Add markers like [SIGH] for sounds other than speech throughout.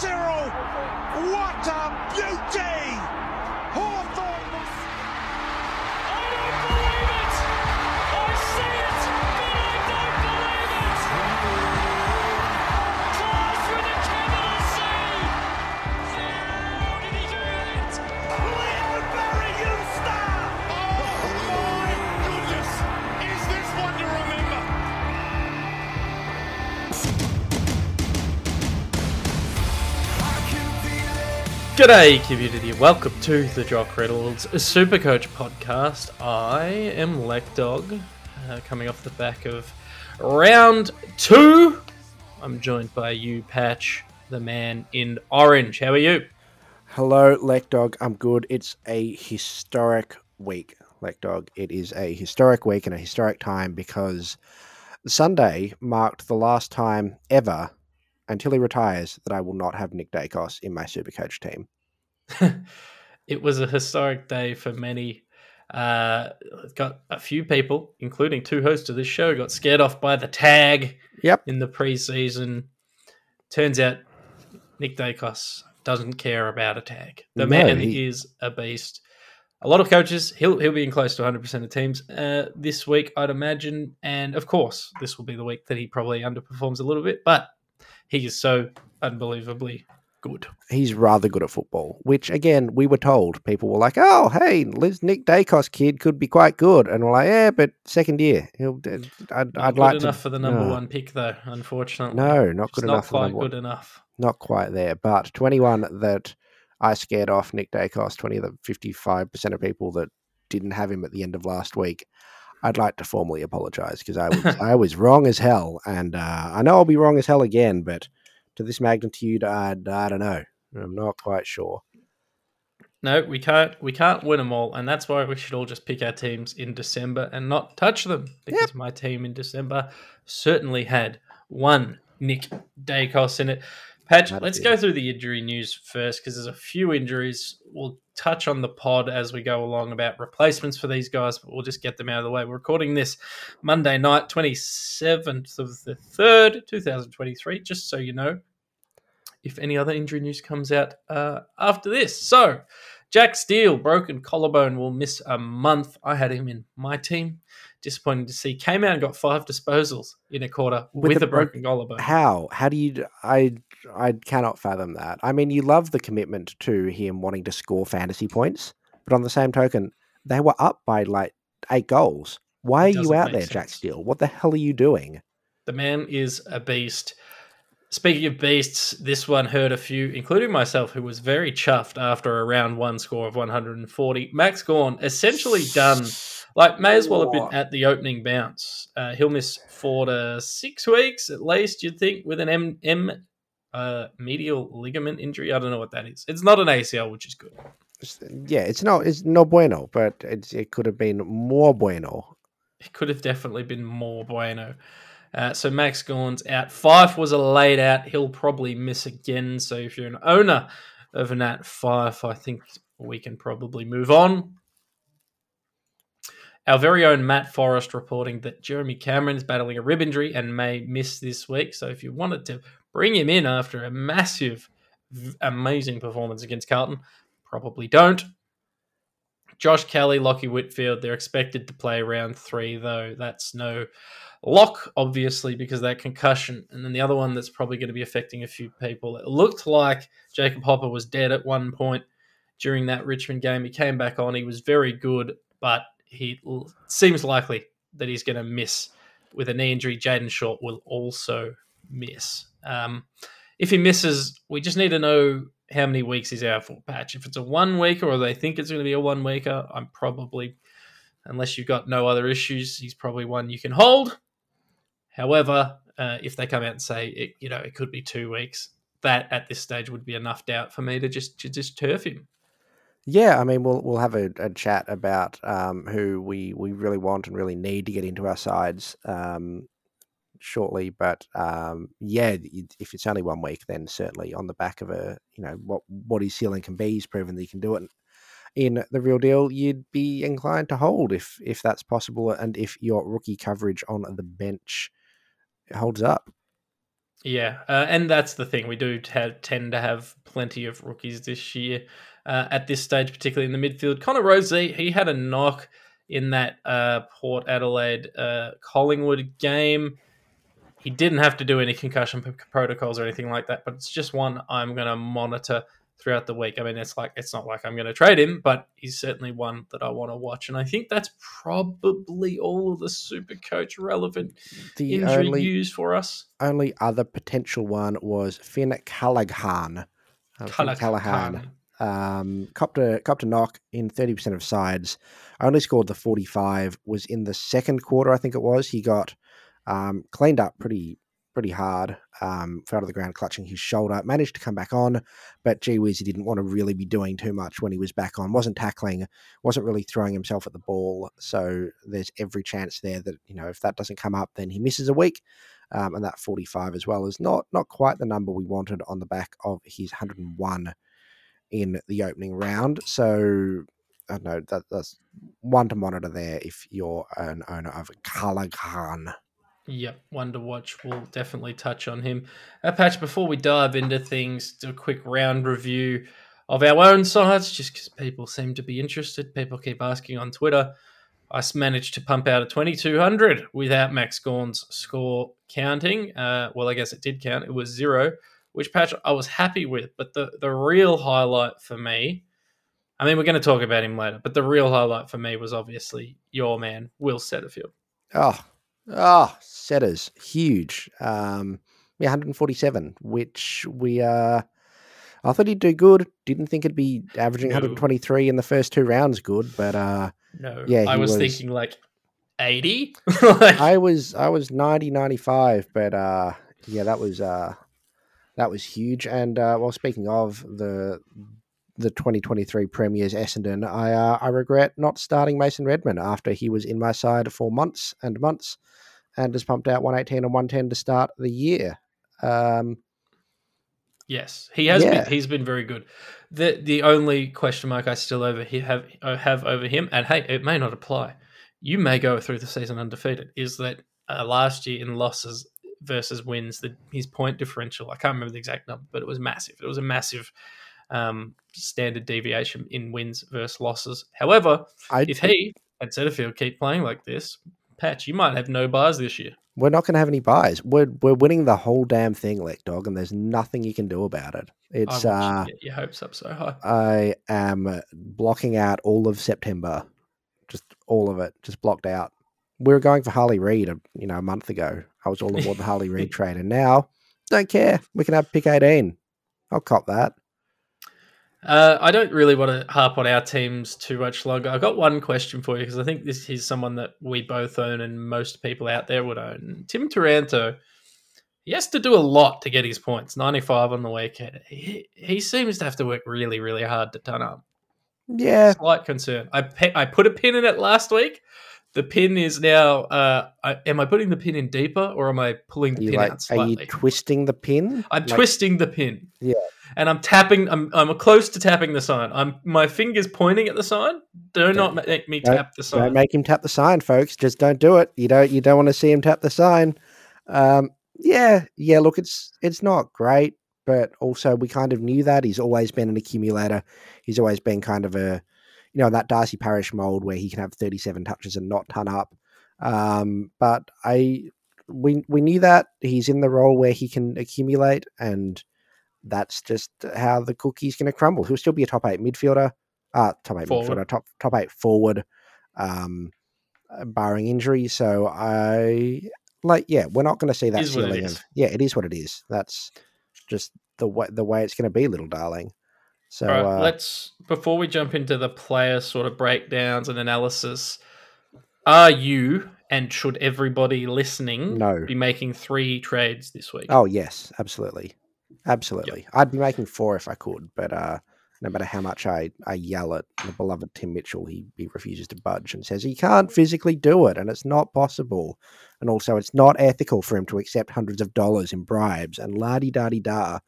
Cyril, what a beauty! G'day, community. Welcome to the Jock Reynolds Supercoach podcast. I am Lekdog, uh, coming off the back of round two. I'm joined by you, Patch, the man in orange. How are you? Hello, Lekdog. I'm good. It's a historic week, Lekdog. It is a historic week and a historic time because Sunday marked the last time ever until he retires that I will not have Nick Daicos in my Supercoach team. [LAUGHS] it was a historic day for many. Uh, got a few people, including two hosts of this show, got scared off by the tag Yep. in the preseason. Turns out Nick Daicos doesn't care about a tag. The No, man he- is a beast. A lot of coaches, he'll he'll be in close to 100% of teams uh, this week, I'd imagine. And of course, this will be the week that he probably underperforms a little bit, but he is so unbelievably good. He's rather good at football, which again, we were told. People were like, oh, hey, Liz Nick Daicos kid could be quite good. And we're like, yeah, but second year. He'll, I'd, Not I'd good like enough to. for the number no. one pick, though. Unfortunately, No, not good not enough for quite number one. good enough. not quite there, but 21 that I scared off Nick Daicos, 20 of the 55% of people that didn't have him at the end of last week. I'd like to formally apologize because I [LAUGHS] was I was wrong as hell, and uh, I know I'll be wrong as hell again. But to this magnitude, I, I don't know. I'm not quite sure. No, we can't. We can't win them all, and that's why we should all just pick our teams in December and not touch them. Because my team in December certainly had one Nick Daicos in it. Patch, let's go through the injury news first because there's a few injuries. We'll touch on the pod as we go along about replacements for these guys, but we'll just get them out of the way. We're recording this Monday night, 27th of the 3rd, 2023, just so you know if any other injury news comes out uh, after this. So, Jack Steele, broken collarbone, will miss a month. I had him in my team. Disappointing to see. Came out and got five disposals in a quarter with, With a a bro- broken collarbone. How? How do you? I I cannot fathom that. I mean, you love the commitment to him wanting to score fantasy points, but on the same token, they were up by like eight goals. Why are you out there, Jack sense. Steele? What the hell are you doing? The man is a beast. Speaking of beasts, this one hurt a few, including myself, who was very chuffed after a round one score of 140. Max Gawn essentially done, like, may as well have been at the opening bounce. Uh, he'll miss four to six weeks at least, you'd think, with an M, M uh, medial ligament injury. I don't know what that is. It's not an ACL, which is good. Yeah, it's not it's no bueno, but it's, it could have been more bueno. It could have definitely been more bueno. Uh, so Max Gawn's out. Fyfe was a laid out. He'll probably miss again. So if you're an owner of an at Fyfe, I think we can probably move on. Our very own Matt Forrest reporting that Jeremy Cameron is battling a rib injury and may miss this week. So if you wanted to bring him in after a massive, amazing performance against Carlton, probably don't. Josh Kelly, Lachie Whitfield, they're expected to play round three, though that's no lock, obviously, because that concussion. And then the other one that's probably going to be affecting a few people. It looked like Jacob Hopper was dead at one point during that Richmond game. He came back on. He was very good, but he seems likely that he's going to miss with a knee injury. Jayden Short will also miss. Um, if he misses, we just need to know how many weeks he's out for patch. If it's a one weeker or they think it's going to be a one weeker, I'm probably, unless you've got no other issues, he's probably one you can hold. However, uh, if they come out and say it, you know, it could be two weeks, that at this stage would be enough doubt for me to just to just turf him. Yeah, I mean, we'll we'll have a, a chat about um, who we, we really want and really need to get into our sides um, shortly. But um, yeah, if it's only one week, then certainly on the back of a you know what what his ceiling can be, he's proven that he can do it in the real deal. You'd be inclined to hold if if that's possible, and if your rookie coverage on the bench holds up. Yeah, uh, and that's the thing. We do have, tend to have plenty of rookies this year uh, at this stage, particularly in the midfield. Connor Rozee, he had a knock in that uh, Port Adelaide uh, Collingwood game. He didn't have to do any concussion p- protocols or anything like that, but it's just one I'm going to monitor throughout the week. I mean, it's like it's not like I'm going to trade him, but he's certainly one that I want to watch. And I think that's probably all of the super coach relevant The injury only news for us. only other potential one was Finn Callaghan. Uh, Finn Callaghan. Callaghan. Um, copped a copped a knock in thirty percent of sides. Only scored the forty five. Was in the second quarter, I think it was. He got um, cleaned up pretty pretty hard. Um, fell to the ground, clutching his shoulder. Managed to come back on, but gee whiz, he didn't want to really be doing too much when he was back on. wasn't tackling, wasn't really throwing himself at the ball. So there's every chance there that you know if that doesn't come up, then he misses a week. Um, and that 45 as well is not not quite the number we wanted on the back of his 101 in the opening round. So I don't know that, that's one to monitor there if you're an owner of Callaghan. Yep, one to watch. We'll definitely touch on him. Uh, Patch, before we dive into things, do a quick round review of our own sides, just because people seem to be interested. People keep asking on Twitter. I managed to pump out a 2200 without Max Gawn's score counting. Uh, well, I guess it did count. It was zero, which patch I was happy with. But the, the real highlight for me, I mean, we're going to talk about him later, but the real highlight for me was obviously your man, Will Setterfield. Oh, oh, setters, huge. Um, yeah, 147, which we uh, I thought he'd do good. Didn't think it'd be averaging No. 123 in the first two rounds. Good, but uh, No, Yeah, I was, was- thinking like 80. [LAUGHS] like, I was I was 90 95 but uh yeah that was uh that was huge and uh well speaking of the the 2023 premiers Essendon I uh, I regret not starting Mason Redman after he was in my side for months and months and has pumped out 118 and 110 to start the year um yes, he has Yeah. been. He's been very good. The the only question mark I still over have have over him, and hey, it may not apply. You may go through the season undefeated. Is that uh, last year in losses versus wins, that his point differential? I can't remember the exact number, but it was massive. It was a massive um, standard deviation in wins versus losses. However, I if he and Setterfield keep playing like this, Patch, you might have no bars this year. we're not going to have any buys we're we're winning the whole damn thing Lekdog and there's nothing you can do about it it's I uh you your hopes up so high. I am blocking out all of September, just all of it, just blocked out. We were going for Harley Reid, you know, a month ago. I was all aboard the Harley Reid [LAUGHS] trade, and now don't care. We can have pick eighteen. I'll cop that. Uh, I don't really want to harp on our teams too much longer. I've got one question for you because I think this is someone that we both own and most people out there would own. Tim Taranto, he has to do a lot to get his points. 95 on the weekend. He, he seems to have to work really, really hard to turn up. Yeah, Slight concern. I pe- I put a pin in it last week. The pin is now. Uh, I, am I putting the pin in deeper or am I pulling the you pin like? out Are you twisting the pin? I'm Like- twisting the pin. Yeah. And I'm tapping. I'm I'm close to tapping the sign. I'm my fingers pointing at the sign. Do not make me tap the sign. Don't make him tap the sign, folks. Just don't do it. You don't. You don't want to see him tap the sign. Um, yeah, yeah. Look, it's it's not great, but also we kind of knew that he's always been an accumulator. He's always been kind of a, you know, that Darcy Parish mold where he can have thirty-seven touches and not ton up. Um, but I, we we knew that he's in the role where he can accumulate, and that's just how the cookie's going to crumble. He'll still be a top eight midfielder, uh, top eight Forward. midfielder, top top eight forward, um, uh, barring injury. So I like, yeah, we're not going to see that ceiling of yeah, it is what it is. That's just the way the way it's going to be, little darling. So right, uh, let's before we jump into the player sort of breakdowns and analysis. Are you and should everybody listening No. be making three trades this week? Oh yes, absolutely, absolutely. I'd be making four if I could, but uh, no matter how much I, I yell at the beloved Tim Mitchell, he he refuses to budge and says he can't physically do it, and it's not possible, and also it's not ethical for him to accept hundreds of dollars in bribes and la di da di da.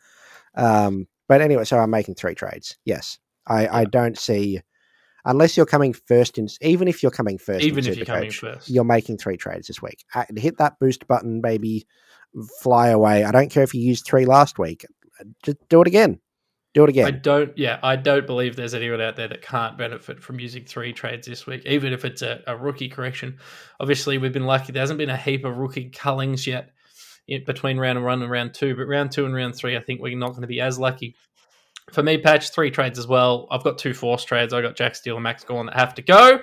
Um, but anyway, so I'm making three trades. Yes, I I don't see unless you're coming first in, even if you're coming first, Even if you're coming first. you're making three trades this week. Uh, hit that boost button, baby. Fly away. I don't care if you used three last week. Just do it again. Do it again. I don't. Yeah, I don't believe there's anyone out there that can't benefit from using three trades this week, even if it's a, a rookie correction. Obviously, we've been lucky. There hasn't been a heap of rookie cullings yet between round one and round two, but round two and round three, I think we're not going to be as lucky. For me, patch three trades as well. I've got two force trades. I got Jack Steele and Max Gawn that have to go,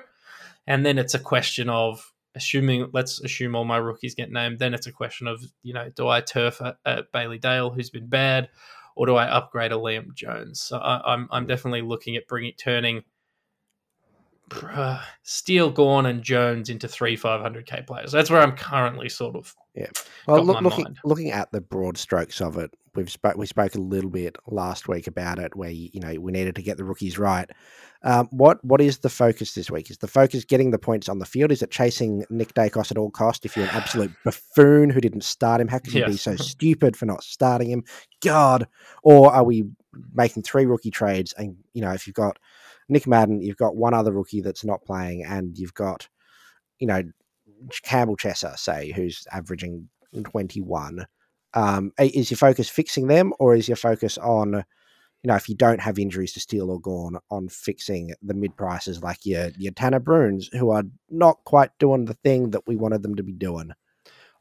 and then it's a question of assuming. Let's assume all my rookies get named. Then it's a question of you know, do I turf at, at Bailey Dale, who's been bad, or do I upgrade a Liam Jones? So I, I'm I'm definitely looking at bringing turning uh, Steele, Gawn, and Jones into three 500k players. That's where I'm currently sort of. Yeah. Well, look, looking mind. looking at the broad strokes of it, we've spoke we spoke a little bit last week about it, where you know we needed to get the rookies right. Um, what what is the focus this week? Is the focus getting the points on the field? Is it chasing Nick Daicos at all cost? If you're an absolute [SIGHS] buffoon who didn't start him, how could you be so [LAUGHS] stupid for not starting him? God! Or are we making three rookie trades? And you know, if you've got Nick Madden, you've got one other rookie that's not playing, and you've got you know Campbell Chesser, say, who's averaging 21. Um, is your focus fixing them, or is your focus on, you know, if you don't have injuries to Steele or Gawn, on fixing the mid prices like your your Tanner Bruhns, who are not quite doing the thing that we wanted them to be doing?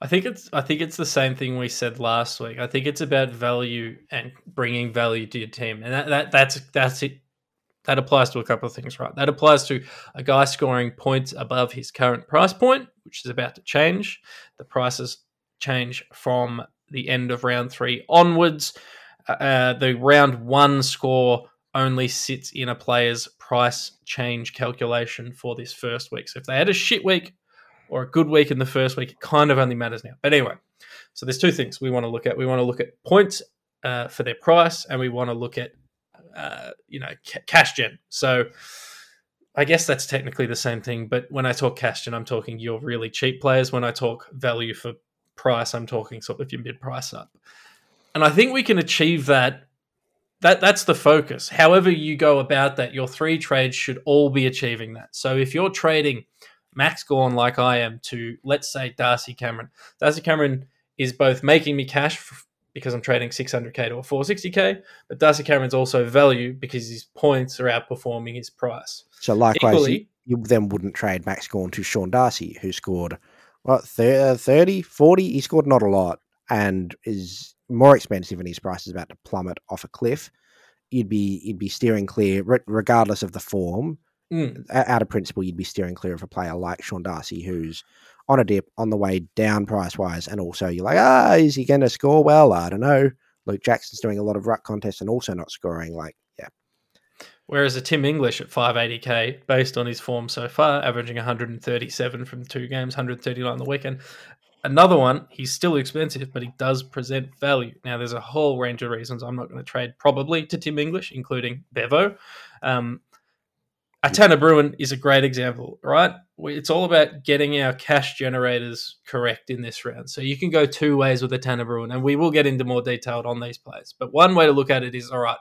I think it's I think it's the same thing we said last week. I think it's about value and bringing value to your team, and that, that that's that's it. That applies to a couple of things, right? That applies to a guy scoring points above his current price point, which is about to change. The prices change from the end of round three onwards. Uh, the round one score only sits in a player's price change calculation for this first week. So if they had a shit week or a good week in the first week, it kind of only matters now. But anyway, so there's two things we want to look at. We want to look at points uh, for their price, and we want to look at uh, you know ca- cash gen. So I guess that's technically the same thing. But when I talk cash gen, I'm talking your really cheap players. When I talk value for price, I'm talking sort of your mid price up. And I think we can achieve that. That that's the focus. However you go about that, your three trades should all be achieving that. So if you're trading Max Gawn like I am to let's say Darcy Cameron, Darcy Cameron is both making me cash f- because I'm trading 600k to a 460k, but Darcy Cameron's also value because his points are outperforming his price. So likewise, you, Equally- you then wouldn't trade Max Gawn to Sean Darcy, who scored what 30, 40? He scored not a lot and is more expensive, and his price is about to plummet off a cliff. You'd be you'd be steering clear, regardless of the form. Mm. Out of principle, you'd be steering clear of a player like Sean Darcy, who's on a dip, on the way down price wise, and also you're like, ah, is he going to score well? I don't know. Luke Jackson's doing a lot of ruck contests and also not scoring. Like, yeah, Whereas a Tim English at 580k, based on his form so far, averaging 137 from two games, 139 on the weekend. Another one, he's still expensive, but he does present value. Now, there's a whole range of reasons I'm not going to trade probably to Tim English, including Bevo. Um, a Tanner Bruhn is a great example, right? It's all about getting our cash generators correct in this round. So you can go two ways with a Tanner Bruhn, and we will get into more detailed on these players. But one way to look at it is all right,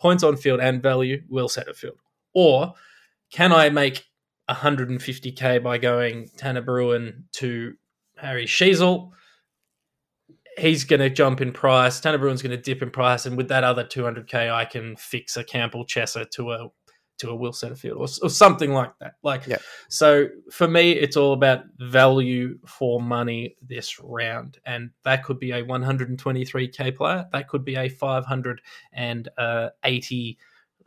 points on field and value Will Setterfield. Or can I make 150k by going Tanner Bruhn to Harry Sheezel? He's going to jump in price. Tanner Bruhn's going to dip in price, and with that other 200k, I can fix a Campbell Chesser to a to a Will Setterfield or, or something like that. Like, Yeah. so for me, it's all about value for money this round, and that could be a 123k player. That could be a 580.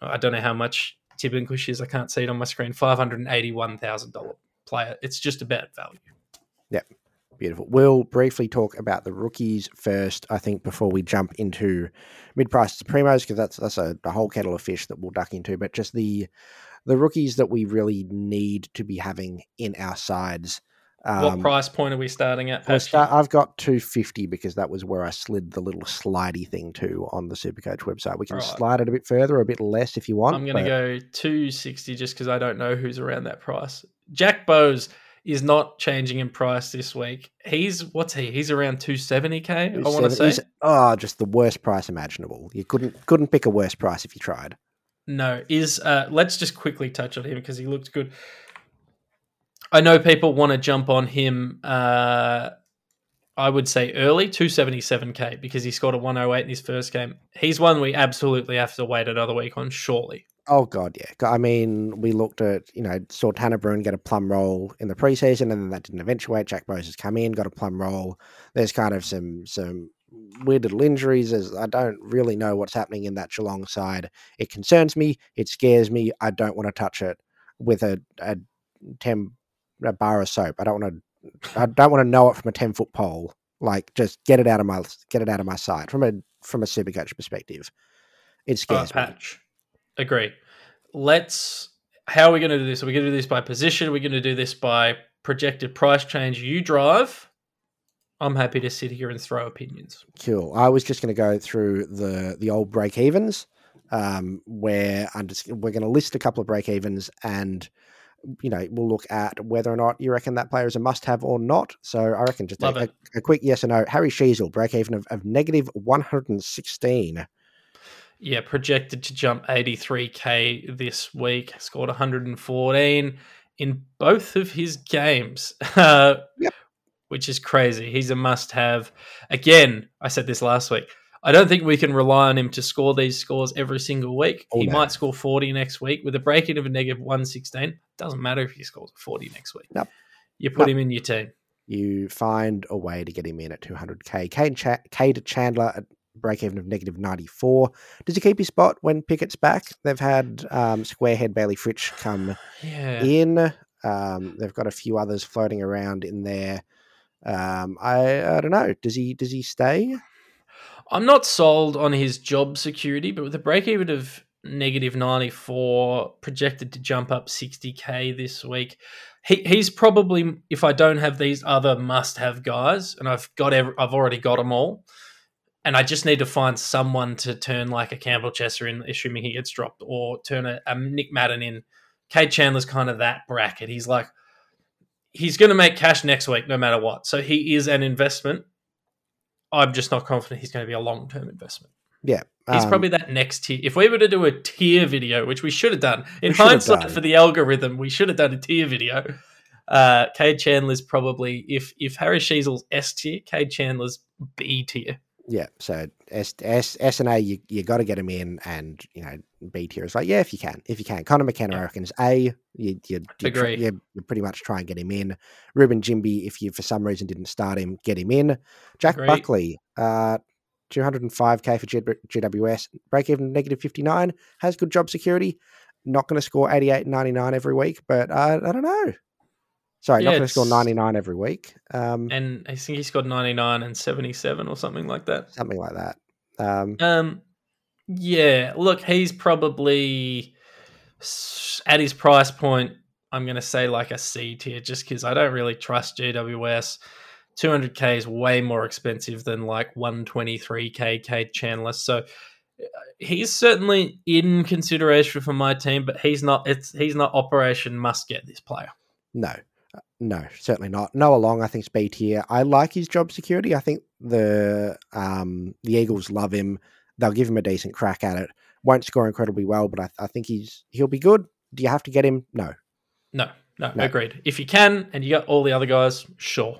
I don't know how much Tim English is. I can't see it on my screen. Five hundred and eighty-one thousand dollar player. It's just about value. Beautiful. We'll briefly talk about the rookies first, I think, before we jump into mid prices to primos, because that's that's a, a whole kettle of fish that we'll duck into. But just the the rookies that we really need to be having in our sides. what Um, price point are we starting at? Start, I've got 250 because that was where I slid the little slidey thing to on the Supercoach website. We can Alright. slide it a bit further, or a bit less if you want. I'm going to but- go 260 just because I don't know who's around that price. Jack Bowes is not changing in price this week. He's what's he? He's around 270k. I want to say. he's- oh, just the worst price imaginable. You couldn't couldn't pick a worse price if you tried. No, is uh, let's just quickly touch on him because he looked good. I know people want to jump on him. Uh, I would say early 277k because he scored a 108 in his first game. He's one we absolutely have to wait another week on, surely. Oh god, yeah. I mean, we looked at you know saw Tanner Bruhn get a plum roll in the preseason, and then that didn't eventuate. Jack Bowes has come in, got a plum roll. There's kind of some some weird little injuries. As I don't really know what's happening in that Geelong side. It concerns me. It scares me. I don't want to touch it with a a ten a bar of soap. I don't want to. I don't want to know it from a ten foot pole. Like, just get it out of my get it out of my sight from a from a super coach perspective. It scares me. patch. Agree. Let's. How are we going to do this? Are we going to do this by position? Are we going to do this by projected price change you drive? I'm happy to sit here and throw opinions. Cool. I was just going to go through the the old break evens, um, where I'm just, we're going to list a couple of break evens, and you know we'll look at whether or not you reckon that player is a must have or not. So I reckon just a, a, a quick yes or no. Harry Sheezel break even of, of negative 116. Yeah, projected to jump 83k this week. Scored 114 in both of his games, uh, [LAUGHS] Yep. which is crazy. He's a must-have. Again, I said this last week. I don't think we can rely on him to score these scores every single week. Oh, he no. might score 40 next week with a break-in of a negative 116. Doesn't matter if he scores 40 next week. Nope. You put Nope. him in your team. You find a way to get him in at 200k. Cade, Cha- Cade Chandler at break even of negative 94. Does he keep his spot when Pickett's back? They've had um, Squarehead Bailey Fritsch come Yeah. in. Um, they've got a few others floating around in there. Um, I I don't know. Does he does he stay? I'm not sold on his job security, but with a break even of negative 94, projected to jump up 60k this week, he, he's probably, if I don't have these other must have guys, and I've got ev- I've already got them all, and I just need to find someone to turn like a Campbell Chesser in, assuming he gets dropped, or turn a, a Nick Madden in. Cade Chandler's kind of that bracket. He's like, he's going to make cash next week no matter what. So he is an investment. I'm just not confident he's going to be a long term investment. Yeah, He's um, probably that next tier. If we were to do a tier video, which we should have done, in We should have hindsight done. for the algorithm, we should have done a tier video. Uh, Cade Chandler's probably if if Harry Sheezel's S tier, Cade Chandler's B tier. Yeah. So S S S and A, you you got to get him in, and you know B tier is like yeah, if you can, if you can. Connor McKenna, I reckon is A. You you you, Agree. you, you pretty much try and get him in. Reuben Ginbey, if you for some reason didn't start him, get him in. Jack Agree. Buckley, uh, 205k for G- GWS, break even negative 59, has good job security. Not going to score 88 99 every week, but uh, I don't know. Sorry, not going to score 99 every week. Um, And I think he's got 99 and 77 or something like that. something like that. Um, Um, yeah, look, he's probably at his price point. I'm going to say like a C tier, just because I don't really trust GWS. 200k is way more expensive than like 123k Cade Chandler, so uh, he's certainly in consideration for my team. But he's not. It's he's not operation must get this player. No, no, certainly not. Noah Long, I think, is B tier. I like his job security. I think the um, the Eagles love him. They'll give him a decent crack at it. Won't score incredibly well, but I, I think he's he'll be good. Do you have to get him? No. No, no, No. agreed. If you can, and you got all the other guys, sure.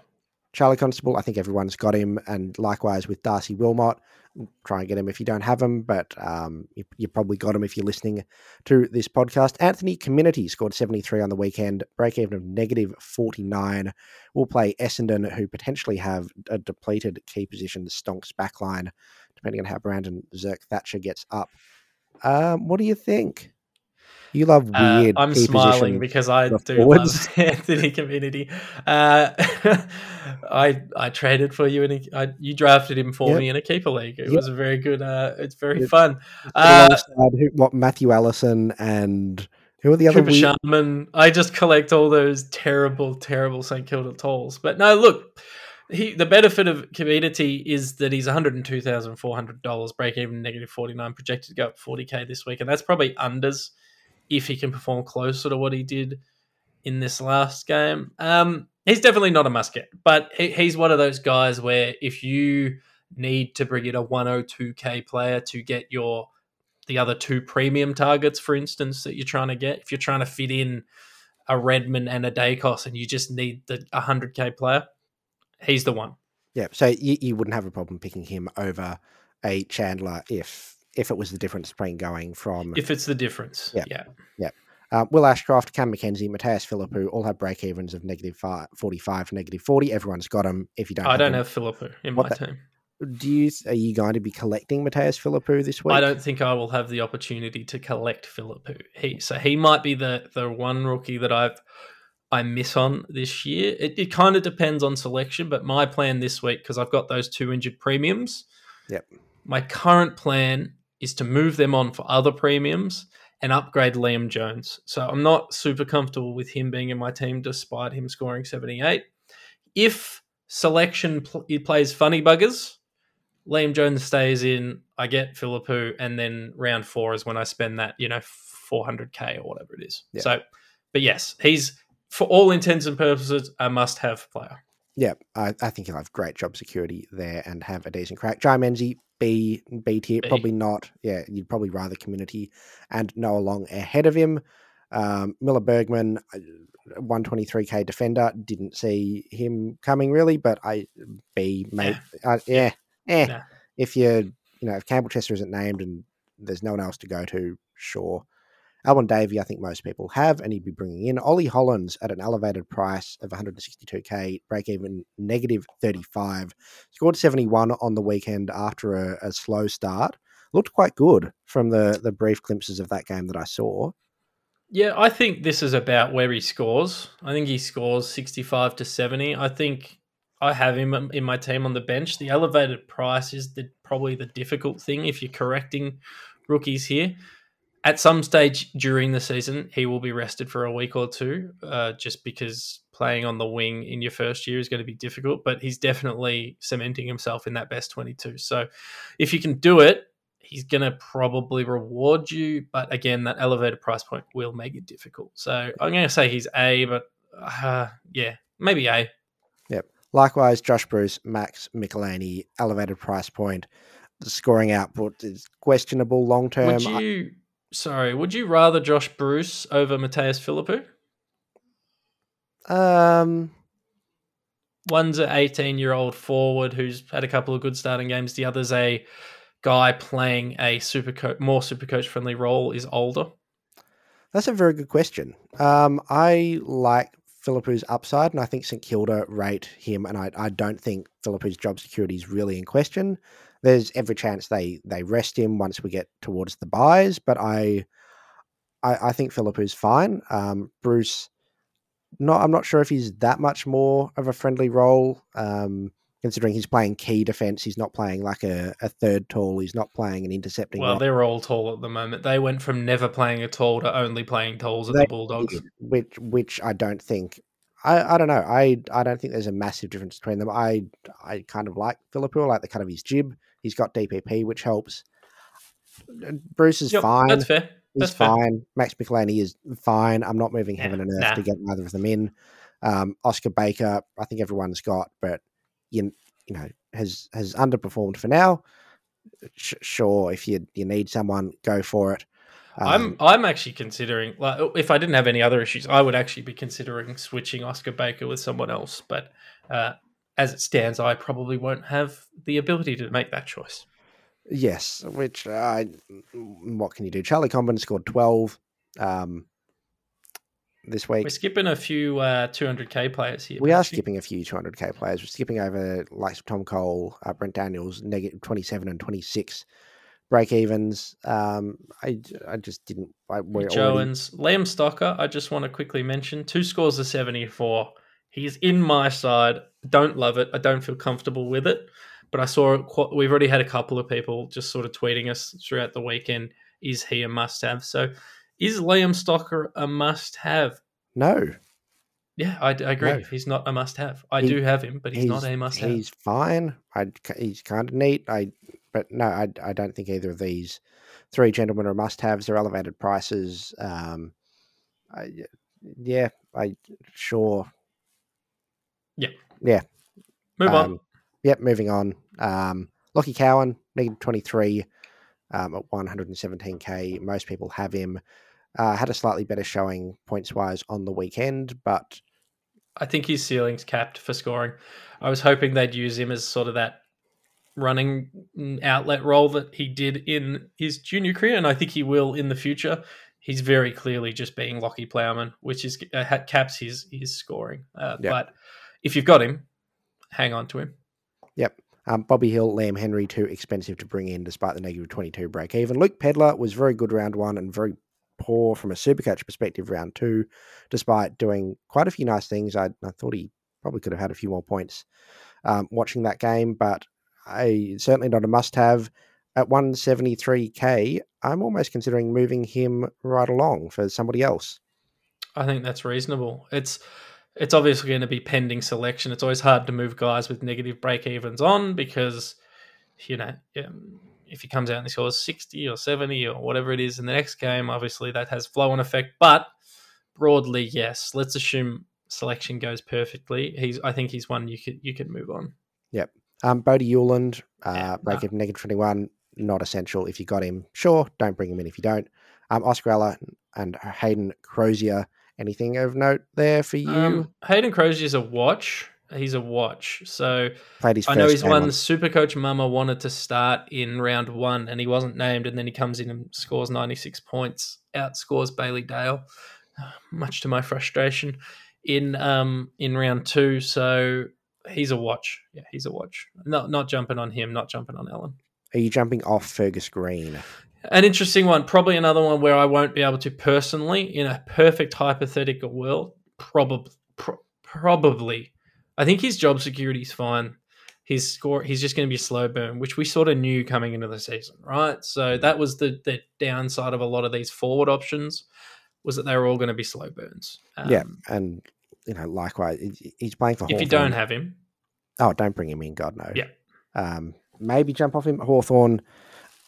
Charlie Constable, I think everyone's got him, and likewise with Darcy Wilmot. Try and get him if you don't have him, but um, you, you probably got him if you're listening to this podcast. Anthony Caminiti scored 73 on the weekend, break even of negative 49. We'll play Essendon, who potentially have a depleted key position, the Stonks backline, depending on how Brandon Zerk Thatcher gets up. Um, what do you think? You love Uh. I'm smiling because I do forwards. love [LAUGHS] Anthony Caminiti. Uh, [LAUGHS] I I traded for you and he, I, you drafted him for Yep. me in a keeper league. It Yep. was a very good. Uh, it's very Yep. fun. Uh, who, what Matthew Allison and who are the other Cooper weird, Sharman. I just collect all those terrible, terrible St Kilda tolls. But no, look, he the benefit of Caminiti is that he's one hundred and two thousand four hundred dollars, break even negative forty nine, projected to go up forty k this week, and that's probably unders if he can perform closer to what he did in this last game. Um, he's definitely not a must get, but he, he's one of those guys where if you need to bring in a one hundred two k player to get your the other two premium targets, for instance, that you're trying to get. If you're trying to fit in a Redman and a Daicos and you just need the 100k player, he's the one. Yeah, so you, you wouldn't have a problem picking him over a Chandler if if it was the difference between going from If it's the difference. Yeah. yeah. uh, Will Ashcroft, Cam McKenzie, Mattaes Phillipou all have break evens of 45 negative 40. Everyone's got them. If you don't, I don't them- have Phillipou in my the- team. Do you are you going to be collecting Mattaes Phillipou this week? I don't think I will have the opportunity to collect Phillipou. He so he might be the the one rookie that I've I miss on this year. It, it kind of depends on selection, but my plan this week because I've got those two injured premiums. Yep. My current plan is to move them on for other premiums and upgrade Liam Jones. So I'm not super comfortable with him being in my team despite him scoring 78. If selection pl- he plays funny buggers, Liam Jones stays in, I get Phillipou, and then round four is when I spend that, you know, 400k or whatever it is. Yeah. So, but yes, he's for all intents and purposes a must-have player. Yeah, I, I think he'll have great job security there and have a decent crack. Jai Menzie, B, B tier, B. probably not. Yeah, you'd probably rather Caminiti and Noah Long ahead of him. Um, Miller Bergman, uh, 123k defender, didn't see him coming really, but I B, mate, uh, yeah, eh. Nah. If you, you know, if Campbell Chesser isn't named and there's no one else to go to, sure. Alwyn Davey, I think most people have, and he'd be bringing in Ollie Hollands at an elevated price of 162k, break even negative 35. Scored 71 on the weekend after a, a slow start. Looked quite good from the the brief glimpses of that game that I saw. Yeah, I think this is about where he scores. I think he scores 65 to 70. I think I have him um, in my team on the bench. The elevated price is the probably the difficult thing if you're correcting rookies here. At some stage during the season, he will be rested for a week or two, uh, just because playing on the wing in your first year is going to be difficult. But he's definitely cementing himself in that best 22. So if you can do it, he's going to probably reward you. But again, that elevated price point will make it difficult. So I'm going to say he's A, but uh, yeah, maybe A. Yep. Likewise, Josh Bruce, Max Michelini, elevated price point. The scoring output is questionable long term. Would you, sorry, would you rather Josh Bruce over Mattaes Phillipou? Um, One's an 18 year old forward who's had a couple of good starting games. The other's a guy playing a super co- more super coach friendly role, is older. That's a very good question. Um, I like Phillipou's upside, and I think St Kilda rate him, and I, I don't think Phillipou's job security is really in question. There's every chance they they rest him once we get towards the buys, but I I, I think Phillipou's fine. Um, Bruce, not I'm not sure if he's that much more of a friendly role. Um, considering he's playing key defense, he's not playing like a, a third tall. He's not playing an intercepting. Well, role. they're all tall at the moment. They went from never playing a tall to only playing talls at They the Bulldogs. which which I don't think. I, I don't know. I I don't think there's a massive difference between them. I I kind of like Phillipou. I like the cut of his jib. He's got DPP, which helps. Bruce is Yep, fine. That's fair. He's That's fair. fine. Max Michelini is fine. I'm not moving heaven and earth nah. to get either of them in. Um, Oscar Baker, I think everyone's got, but you you know has has underperformed for now. Sh- sure, if you you need someone, go for it. Um, I'm I'm actually considering like if I didn't have any other issues, I would actually be considering switching Oscar Baker with someone else. But uh, as it stands, I probably won't have the ability to make that choice. Yes, which uh, what can you do? Charlie Comben scored twelve um, this week. We're skipping a few uh, 200k players here. We are skipping a few 200k players. We're skipping over likes of Tom Cole, uh, Brent Daniels, negative 27 and 26 break evens. Um, I, I just didn't. I, we're Mitch already- Liam Stocker. I just want to quickly mention two scores of 74. He's in my side. Don't love it. I don't feel comfortable with it. But I saw we've already had a couple of people just sort of tweeting us throughout the weekend. Is he a must have? So is Liam Stocker a must have? No, Yeah, I, I agree. No. He's not a must have. I He- do have him, but he's, not a must have. He's fine. I, he's kind of neat. I, but no, I, I don't think either of these three gentlemen are must haves. They're elevated prices. Um, I, yeah, I sure. Move on. Um, Yep, moving on. Um, Lachie Cowan, negative 23. um, at 117k. Most people have him. Uh, had a slightly better showing points wise on the weekend, but I think his ceiling's capped for scoring. I was hoping they'd use him as sort of that running outlet role that he did in his junior career, and I think he will in the future. He's very clearly just being Lachie Plowman, which is uh, caps his his scoring. Uh, Yeah. But if you've got him, hang on to him. Yep. Um, Bobby Hill, Liam Henry, too expensive to bring in despite the negative 22 break even. Luke Pedlar was very good round one and very poor from a supercoach perspective round two, despite doing quite a few nice things. I, I thought he probably could have had a few more points um, watching that game, but I certainly not a must have. At 173k, I'm almost considering moving him right along for somebody else. I think that's reasonable. It's it's obviously going to be pending selection. It's always hard to move guys with negative break evens on because you know um, if he comes out and he scores sixty or seventy or whatever it is in the next game, obviously that has flow on effect. But broadly, yes, let's assume selection goes perfectly. He's I think he's one you could you could move on. Yep. Um, Bodhi Uwland, uh, Yeah, break no. even negative 21, not essential. If you got him, sure, don't bring him in if you don't. Um, Oscar Ella and Hayden Crozier, anything of note there for you? Um, Hayden Crozier is a watch. He's a watch. So I know he's one super coach Mama wanted to start in round one and he wasn't named and then he comes in and scores 96 points, outscores Bailey Dale, [SIGHS] much to my frustration in um in round two. So he's a watch. Yeah, he's a watch. Not not jumping on him, not jumping on Ellen. Are you jumping off Fergus Green? An interesting one, probably another one where I won't be able to personally, in a perfect hypothetical world, probably, pro- probably. I think his job security is fine. His score, he's just going to be a slow burn, which we sort of knew coming into the season, right? So that was the the downside of a lot of these forward options, was that they were all going to be slow burns. yeah, Um, and you know, likewise, he's playing for. If you don't have him, oh, don't bring him in, God no. Yeah. Um, maybe jump off him. Hawthorn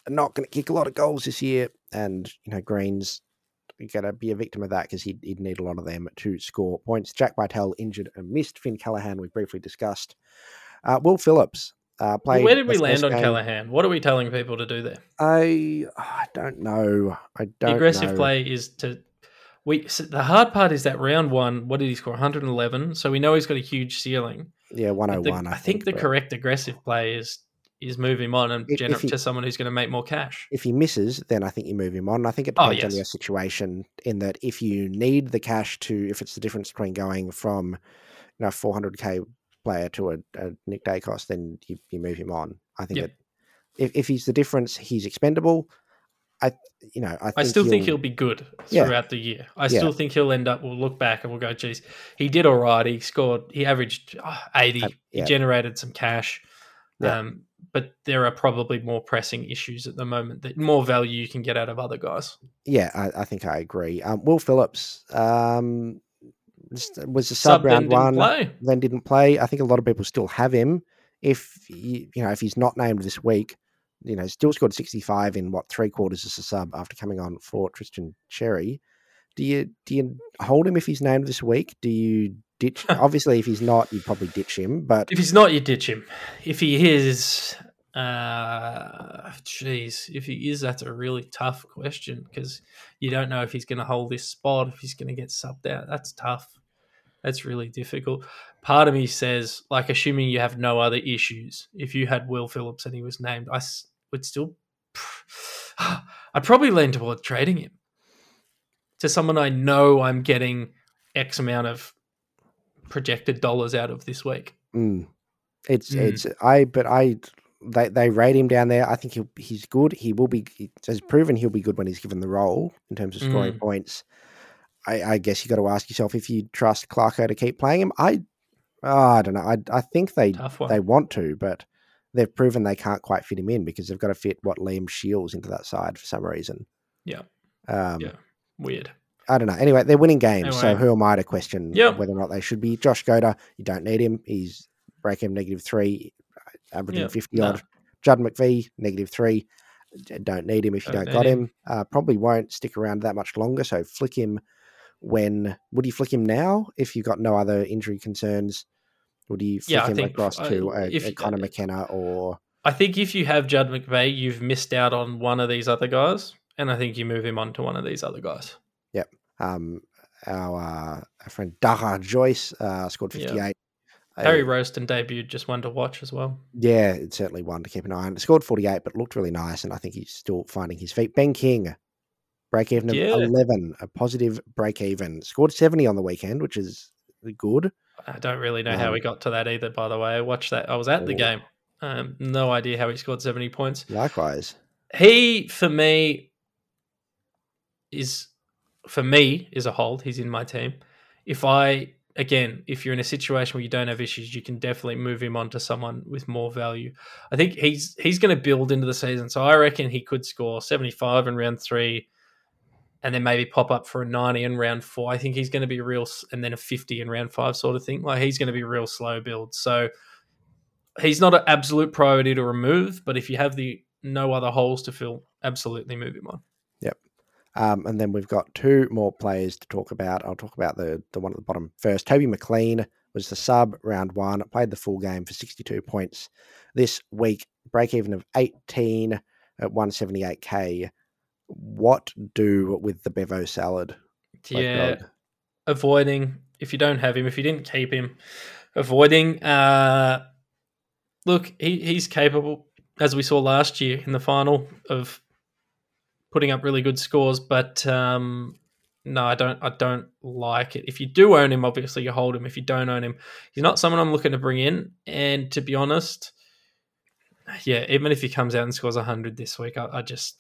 not going to kick a lot of goals this year, and you know, Green's going to be a victim of that because he'd, he'd need a lot of them to score points. Jack Bytel injured and missed. Finn Callaghan we briefly discussed. Uh, Will Phillips uh, played. where did we land on game. Callaghan? What are we telling people to do there? I I don't know. I don't the aggressive know. play is to we the hard part is that round one what did he score 111 so we know he's got a huge ceiling Yeah, But the- 101. I, think, the but correct aggressive play is is move him on and If- if generate he- to someone who's going to make more cash If he misses, then I think you move him on. I think it Oh, depends on your situation. In that, if you need the cash to, if it's the difference between going from, you know, 400k player to a, a Nick Daicos, then you, you move him on. I think Yep. it, if if he's the difference, he's expendable. I you know I, think I still think he'll be good Yeah. throughout the year. I Yeah. still think he'll end up. We'll look back and we'll go, "Geez, he did all right. He scored. He averaged oh, eighty. Uh, yeah. He generated some cash." Yeah. Um, but there are probably more pressing issues at the moment that more value you can get out of other guys. yeah I, I think I agree. Um, Will Phillips um, was a sub, sub round one. play. then didn't play. I think a lot of people still have him. If you, you know, if he's not named this week, you know, still scored 65 in what three quarters as a sub after coming on for Tristan Xerri. Do you do you hold him if he's named this week? Do you ditch? [LAUGHS] Obviously, if he's not, you probably ditch him. But If he's not, you ditch him. If he is, uh, jeez, if he is, that's a really tough question because you don't know if he's going to hold this spot, if he's going to get subbed out. That's tough. That's really difficult. Part of me says, like, assuming you have no other issues, if you had Will Phillips and he was named, I would still, [SIGHS] I'd probably lean toward trading him to someone I know I'm getting X amount of projected dollars out of this week. mm, it's Mm. it's I. But I. They, they rate him down there. I think he'll, he's good. He will be. He has proven he'll be good when he's given the role in terms of scoring Mm. points. I, I guess you got to ask yourself if you trust Clarko to keep playing him. I, oh, I don't know. I, I think they they want to, but they've proven they can't quite fit him in because they've got to fit what Liam Shiels into that side for some reason. Yeah. Um, Yeah. Weird. I don't know. Anyway, they're winning games, so who am I to question Yep. whether or not they should be? Josh Goater, you don't need him. He's break him negative three, averaging Yep. 50 No. odd. Judd McVee, negative three. Don't need him if you Don't don't, got him. him. Uh, probably won't stick around that much longer. So flick him when. Would you flick him now if you've got no other injury concerns? Would you flick Yeah, him think, across uh, to a, if- a Connor McKenna or I think if you have Judd McVee, you've missed out on one of these other guys, and I think you move him on to one of these other guys. Um, our, uh, our friend Darragh Joyce uh, scored Yeah. 58. Harry Rowston debuted, just one to watch as well. yeah, it's certainly one to keep an eye on. Scored 48, but looked really nice, and I think he's still finding his feet. Ben King, break even of Yeah. 11, a positive break even. Scored 70 on the weekend, which is good. I don't really know how Um, he got to that either. By the way, I watched that. I was at the Oh. game. Um, no idea how he scored seventy points. Likewise. He, for me, is for me is a hold. He's in my team. If I again, if you're in a situation where you don't have issues, you can definitely move him on to someone with more value. I think he's he's going to build into the season, so I reckon he could score 75 in round three, and then maybe pop up for a 90 in round four. I think he's going to be real, and then a 50 in round five sort of thing. Like he's going to be real slow build. So he's not an absolute priority to remove, but if you have the no other holes to fill, absolutely move him on. Um, and then we've got two more players to talk about. I'll talk about the, the one at the bottom first. Toby McLean was the sub round one, played the full game for 62 points this week, break even of 18 at 178k. What do with the Bevo salad? Yeah, avoiding if you don't have him, if you didn't keep him, avoiding. Uh, look, he, he's capable, as we saw last year in the final, of putting up really good scores. But um, no, I don't. I don't like it. If you do own him, obviously you hold him. If you don't own him, he's not someone I'm looking to bring in. And to be honest, yeah, even if he comes out and scores hundred this week, I, I just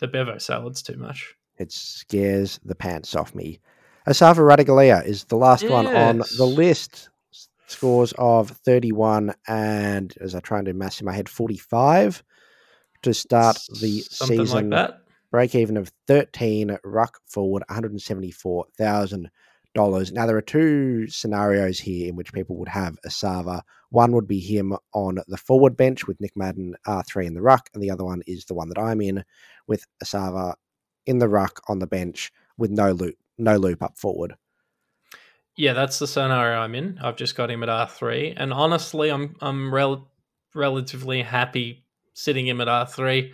the Bevo salad's too much. It scares the pants off me. Esava Ratugolea is the last one on the list. Scores of 31 and, as I try and do maths in my head, 45 to start the Something season. like that. Break even of 13 ruck forward $174,000 now there are two scenarios here in which people would have Esava one would be him on the forward bench with Nick Madden R3 in the ruck and the other one is the one that I'm in with Esava in the ruck on the bench with no loop no loop up forward Yeah, that's the scenario I'm in. I've just got him at R three, and honestly, I'm I'm rel- relatively happy sitting him at R three.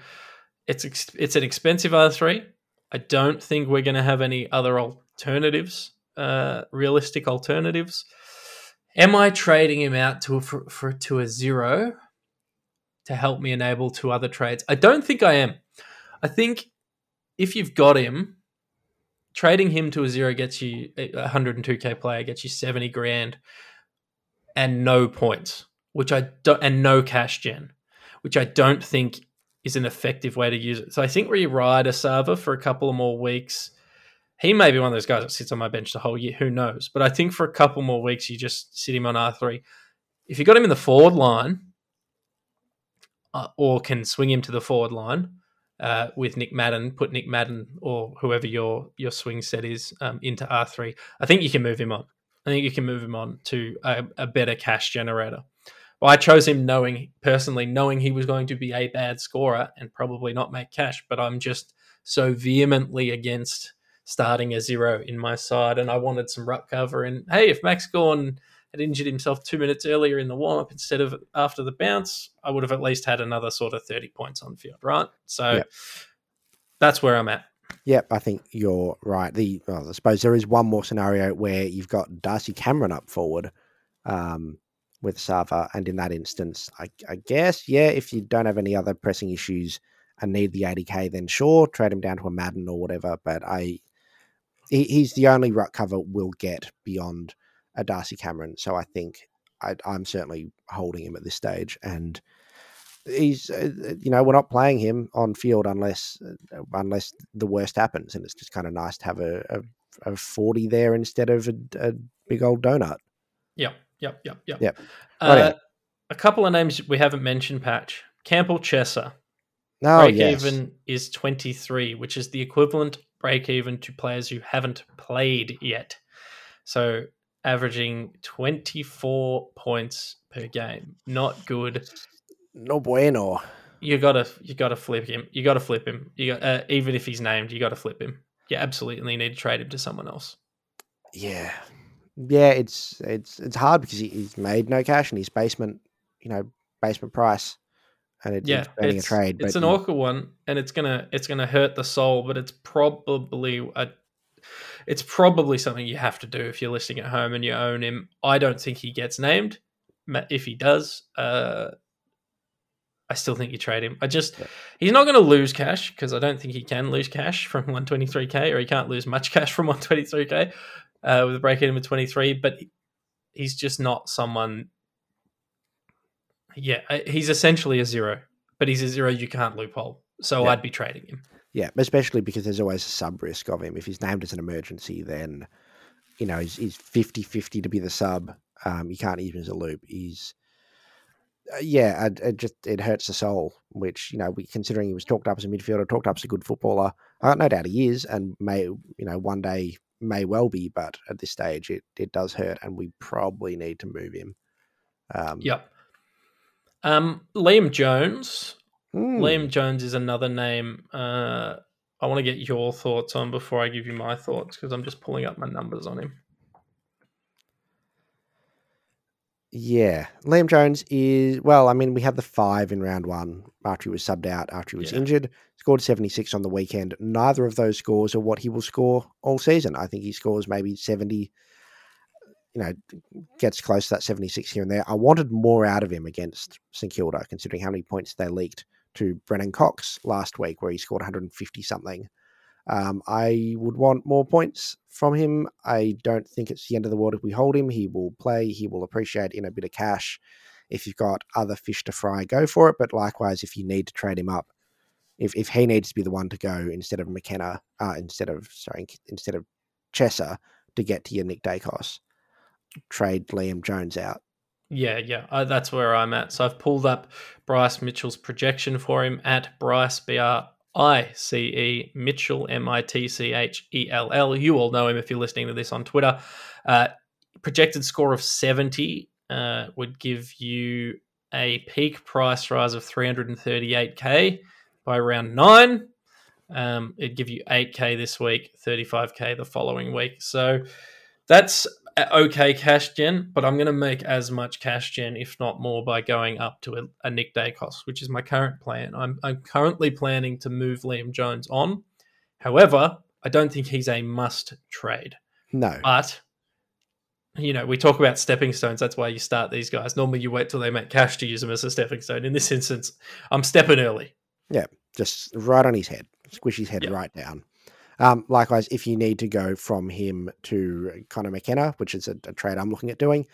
It's ex- it's an expensive R three. I don't think we're going to have any other alternatives, uh, realistic alternatives. Am I trading him out to a, for, for to a zero to help me enable two other trades? I don't think I am. I think if you've got him, trading him to a zero gets you a 102k player gets you 70 grand and no points which i don't and no cash gen which i don't think is an effective way to use it so i think you ride a Sava for a couple of more weeks he may be one of those guys that sits on my bench the whole year who knows but i think for a couple more weeks you just sit him on r3 if you got him in the forward line uh, or can swing him to the forward line uh, with Nick Madden, put Nick Madden or whoever your your swing set is um, into R three. I think you can move him on. I think you can move him on to a, a better cash generator. Well, I chose him knowing personally knowing he was going to be a bad scorer and probably not make cash. But I'm just so vehemently against starting a zero in my side, and I wanted some ruck cover. And hey, if Max Gawn had injured himself two minutes earlier in the warm up instead of after the bounce, I would have at least had another sort of 30 points on field, right? So Yep. that's where I'm at. Yep, I think you're right. The well, I suppose there is one more scenario where you've got Darcy Cameron up forward um, with Sava, and in that instance, I, I guess yeah, if you don't have any other pressing issues and need the 80k, then sure, trade him down to a Madden or whatever. But I, he, he's the only ruck cover we'll get beyond a Darcy Cameron, so I think I, I'm certainly holding him at this stage, and he's uh, you know we're not playing him on field unless uh, unless the worst happens and it's just kind of nice to have a, a, a 40 there instead of a, a big old donut Yep, yep, yep, yep. Yep. Uh, a couple of names we haven't mentioned, Patch. Campbell Chesser. no break Oh, yes even is 23, which is the equivalent break even to players who haven't played yet. So averaging 24 points per game. Not good. no bueno You gotta you gotta flip him. You gotta flip him. You got, uh, even if he's named, you gotta flip him. You absolutely need to trade him to someone else. yeah yeah it's it's it's hard because he, he's made no cash and his basement you know basement price and it, yeah, it's it's, a trade. it's an awkward one, and it's gonna it's gonna hurt the soul, but it's probably a it's probably something you have to do if you're listening at home and you own him. I don't think he gets named. If he does, uh, I still think you trade him. I just Yeah. he's not going to lose cash because I don't think he can lose cash from 123k, or he can't lose much cash from 123k uh, with a break in of 23. But he's just not someone. Yeah, he's essentially a zero, but he's a zero you can't loophole. So Yeah. I'd be trading him. Yeah, especially because there's always a sub risk of him. If he's named as an emergency, then you know he's, he's 50-50 to be the sub. Um, you can't use him as a loop. He's uh, yeah, it, it just it hurts the soul. Which you know, we, considering he was talked up as a midfielder, talked up as a good footballer, I got no doubt he is, and may you know one day may well be. But at this stage, it it does hurt, and we probably need to move him. Um, Yep. Um, Liam Jones. hmm, Liam Jones is another name. Uh, I want to get your thoughts on before I give you my thoughts because I'm just pulling up my numbers on him. Yeah, Liam Jones is well. I mean, we had the five in round one after he was subbed out after he was Yeah. injured. Scored seventy six on the weekend. Neither of those scores are what he will score all season. I think he scores maybe seventy. You know, gets close to that seventy six here and there. I wanted more out of him against St Kilda, considering how many points they leaked to Brennan Cox last week, where he scored one hundred and fifty something. Um, I would want more points from him. I don't think it's the end of the world if we hold him. He will play. He will appreciate in a bit of cash. If you've got other fish to fry, go for it. But likewise, if you need to trade him up, if if he needs to be the one to go instead of McKenna, uh, instead of sorry, instead of Chesser to get to your Nick Daicos, trade Liam Jones out. Yeah, yeah, I, that's where I'm at. So I've pulled up Bryce Mitchell's projection for him at Bryce B R I C E Mitchell M I T C H E L L. You all know him if you're listening to this on Twitter. Uh, projected score of 70 uh, would give you a peak price rise of 338k by round nine. Um, it'd give you 8k this week, 35k the following week. So that's okay cash gen, but I'm going to make as much cash gen, if not more, by going up to a, a Nick Daicos, which is my current plan. I'm, I'm currently planning to move Liam Jones on. However, I don't think he's a must trade. No, But you know, we talk about stepping stones. That's why you start these guys. Normally, you wait till they make cash to use them as a stepping stone. In this instance, I'm stepping early. Yeah, just right on his head, squish his head Yep. right down. Um, likewise, if you need to go from him to Connor McKenna, which is a, a trade I'm looking at doing,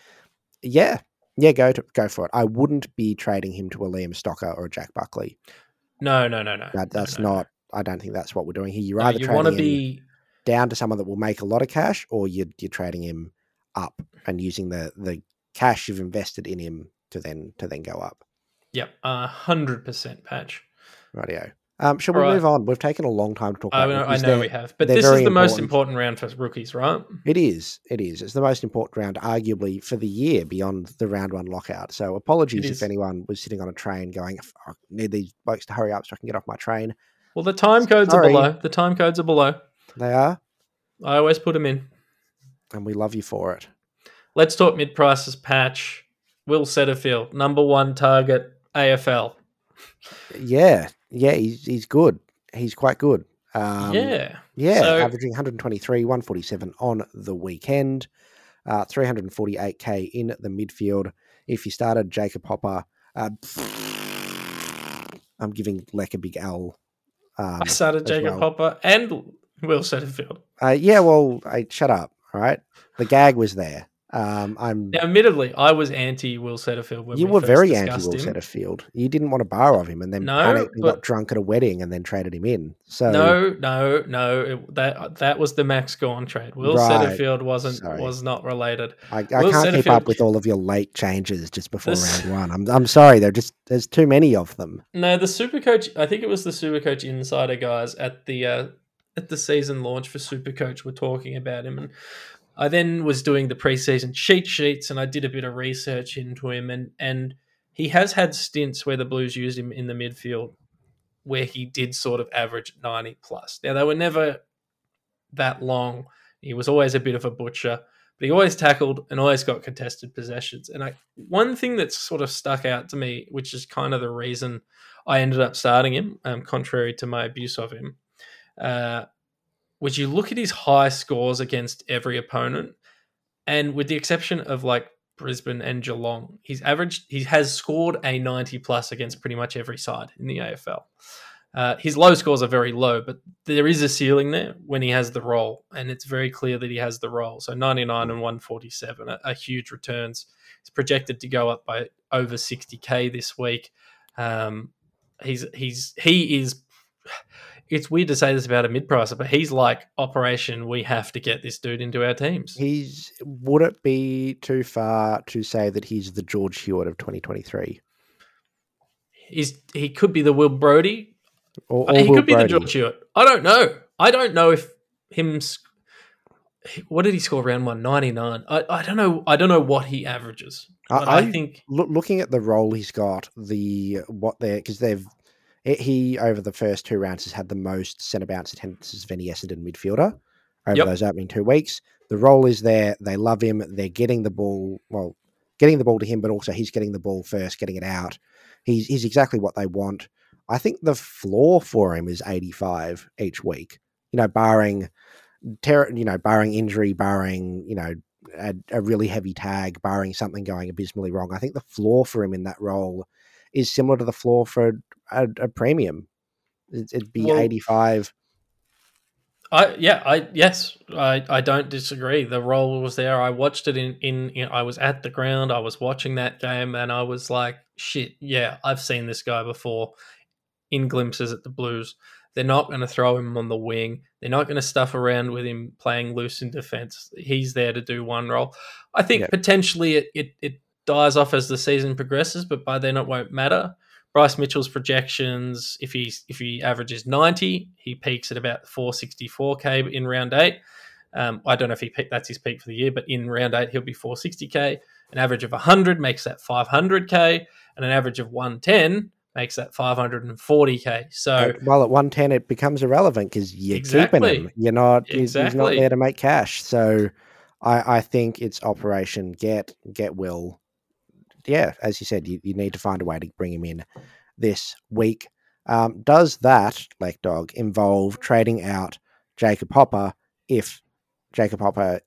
yeah, yeah, go to go for it. I wouldn't be trading him to a Liam Stocker or a Jack Buckley. No, no, no, no. That, that's no, no. not. I don't think that's what we're doing here. You're No, either you trading want to him be down to someone that will make a lot of cash, or you're, you're trading him up and using the the cash you've invested in him to then to then go up. yep, a hundred percent patch. Rightio. Um, shall we Alright. move on? We've taken a long time to talk I about. know, I rookies know we have, but this is the most important. important round for rookies, right? It is. It is. It's the most important round, arguably, for the year beyond the round one lockout. So apologies if anyone was sitting on a train going, I need these blokes to hurry up so I can get off my train. Well, the time codes Sorry. are below. The time codes are below. They are, I always put them in. and we love you for it. Let's talk mid prices patch. Will Setterfield, number one target, AFL. Yeah. Yeah, he's, he's good. He's quite good. Um, yeah. Yeah, So- averaging 123, 147 on the weekend, uh, 348k in the midfield. If you started Jacob Hopper, uh, I'm giving Leck a big L. Um, I started Jacob well. Hopper and Will Setterfield. Uh, yeah, well, I, shut up. All right, the gag was there. Um, I'm. Now, admittedly, I was anti Will Setterfield when you we were very anti Will. Setterfield. You didn't want to borrow of him, and then No, panicked and but- got drunk at a wedding, and then traded him in. So No, no, no. It, that that was the Max Gawn trade. Will Right. Setterfield wasn't Sorry. was not related. I, I can't keep up with all of your late changes just before This- round [LAUGHS] one. I'm I'm sorry. There just there's too many of them. No, the Supercoach. I think it was the Supercoach Insider guys at the uh, at the season launch for Supercoach were talking about him, and I then was doing the preseason cheat sheets, and I did a bit of research into him, and and he has had stints where the Blues used him in the midfield, where he did sort of average ninety plus. Now they were never that long. He was always a bit of a butcher, but he always tackled and always got contested possessions. And I, one thing that's sort of stuck out to me, which is kind of the reason I ended up starting him, um, contrary to my abuse of him, uh, was you look at his high scores against every opponent, and with the exception of like Brisbane and Geelong, he's averaged he has scored a 90 plus against pretty much every side in the AFL. Uh, his low scores are very low, but there is a ceiling there when he has the role, and it's very clear that he has the role. So 99 and 147 are, are huge returns. He's projected to go up by over 60k this week. Um, he's he's he is. It's weird to say this about a mid pricer, but he's like operation. We have to get this dude into our teams. He's would it be too far to say that he's the George Hewitt of 2023? He's he could be the Will Brodie. Or, Uh, he Will could be Brodie? the George Hewitt. I don't know. I don't know if him. What did he score round one? Ninety nine. I, I don't know. I don't know what he averages. I- I, think Loo- looking at the role he's got, the what they're because they've it, he over the first two rounds has had the most centre bounce attendances of any Essendon midfielder over Yep. those opening two weeks. The role is there. They love him. They're getting the ball. Well, getting the ball to him, but also he's getting the ball first, getting it out. He's he's exactly what they want. I think the floor for him is 85 each week. You know, barring ter- you know, barring injury, barring, you know, a, a really heavy tag, barring something going abysmally wrong. I think the floor for him in that role is similar to the floor for a, a premium. It, it'd be Well- 85. I yeah I yes I, I don't disagree. The role was there. I watched it in, in in I was at the ground. I was watching that game, and I was like, shit, yeah, I've seen this guy before in glimpses at the Blues. They're not going to throw him on the wing. They're not going to stuff around with him playing loose in defense. He's there to do one role. I think Yeah. potentially it, it it dies off as the season progresses, but by then it won't matter. Bryce Mitchell's projections, if he's if he averages 90, he peaks at about 464k in round eight. Um, I don't know if he that's his peak for the year, but in round eight he'll be 460k. An average of 100 makes that 500k, and an average of 110 makes that 540k. So well, at 110, it becomes irrelevant because you're Exactly. keeping him. You're not, he's, he's not there to make cash. So I, I think it's Operation Get, Get Will. Yeah, as you said, you, you need to find a way to bring him in this week. Um, does that, Lekdog, involve trading out Jacob Hopper if Jacob Hopper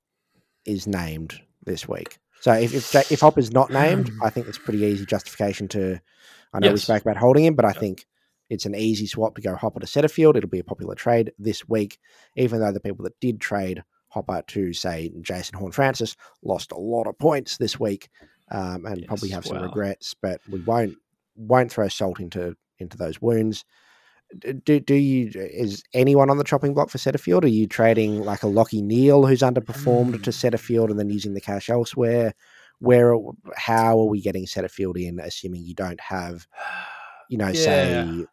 is named this week? So if if, if Hopper's not named, [CLEARS THROAT] I think it's pretty easy justification to. I know we spoke about holding him, but I think it's an easy swap to go Hopper to Setterfield. It'll be a popular trade this week, even though the people that did trade Hopper to say Jason Horne-Francis lost a lot of points this week um, and probably have some wow. regrets. But we won't won't throw salt into into those wounds. Do, do you is anyone on the chopping block for Setterfield? Are you trading like a Lachie Neale who's underperformed Hmm. to Setterfield and then using the cash elsewhere? Where how are we getting Setterfield in, assuming you don't have, [SIGHS] you know, Yeah. say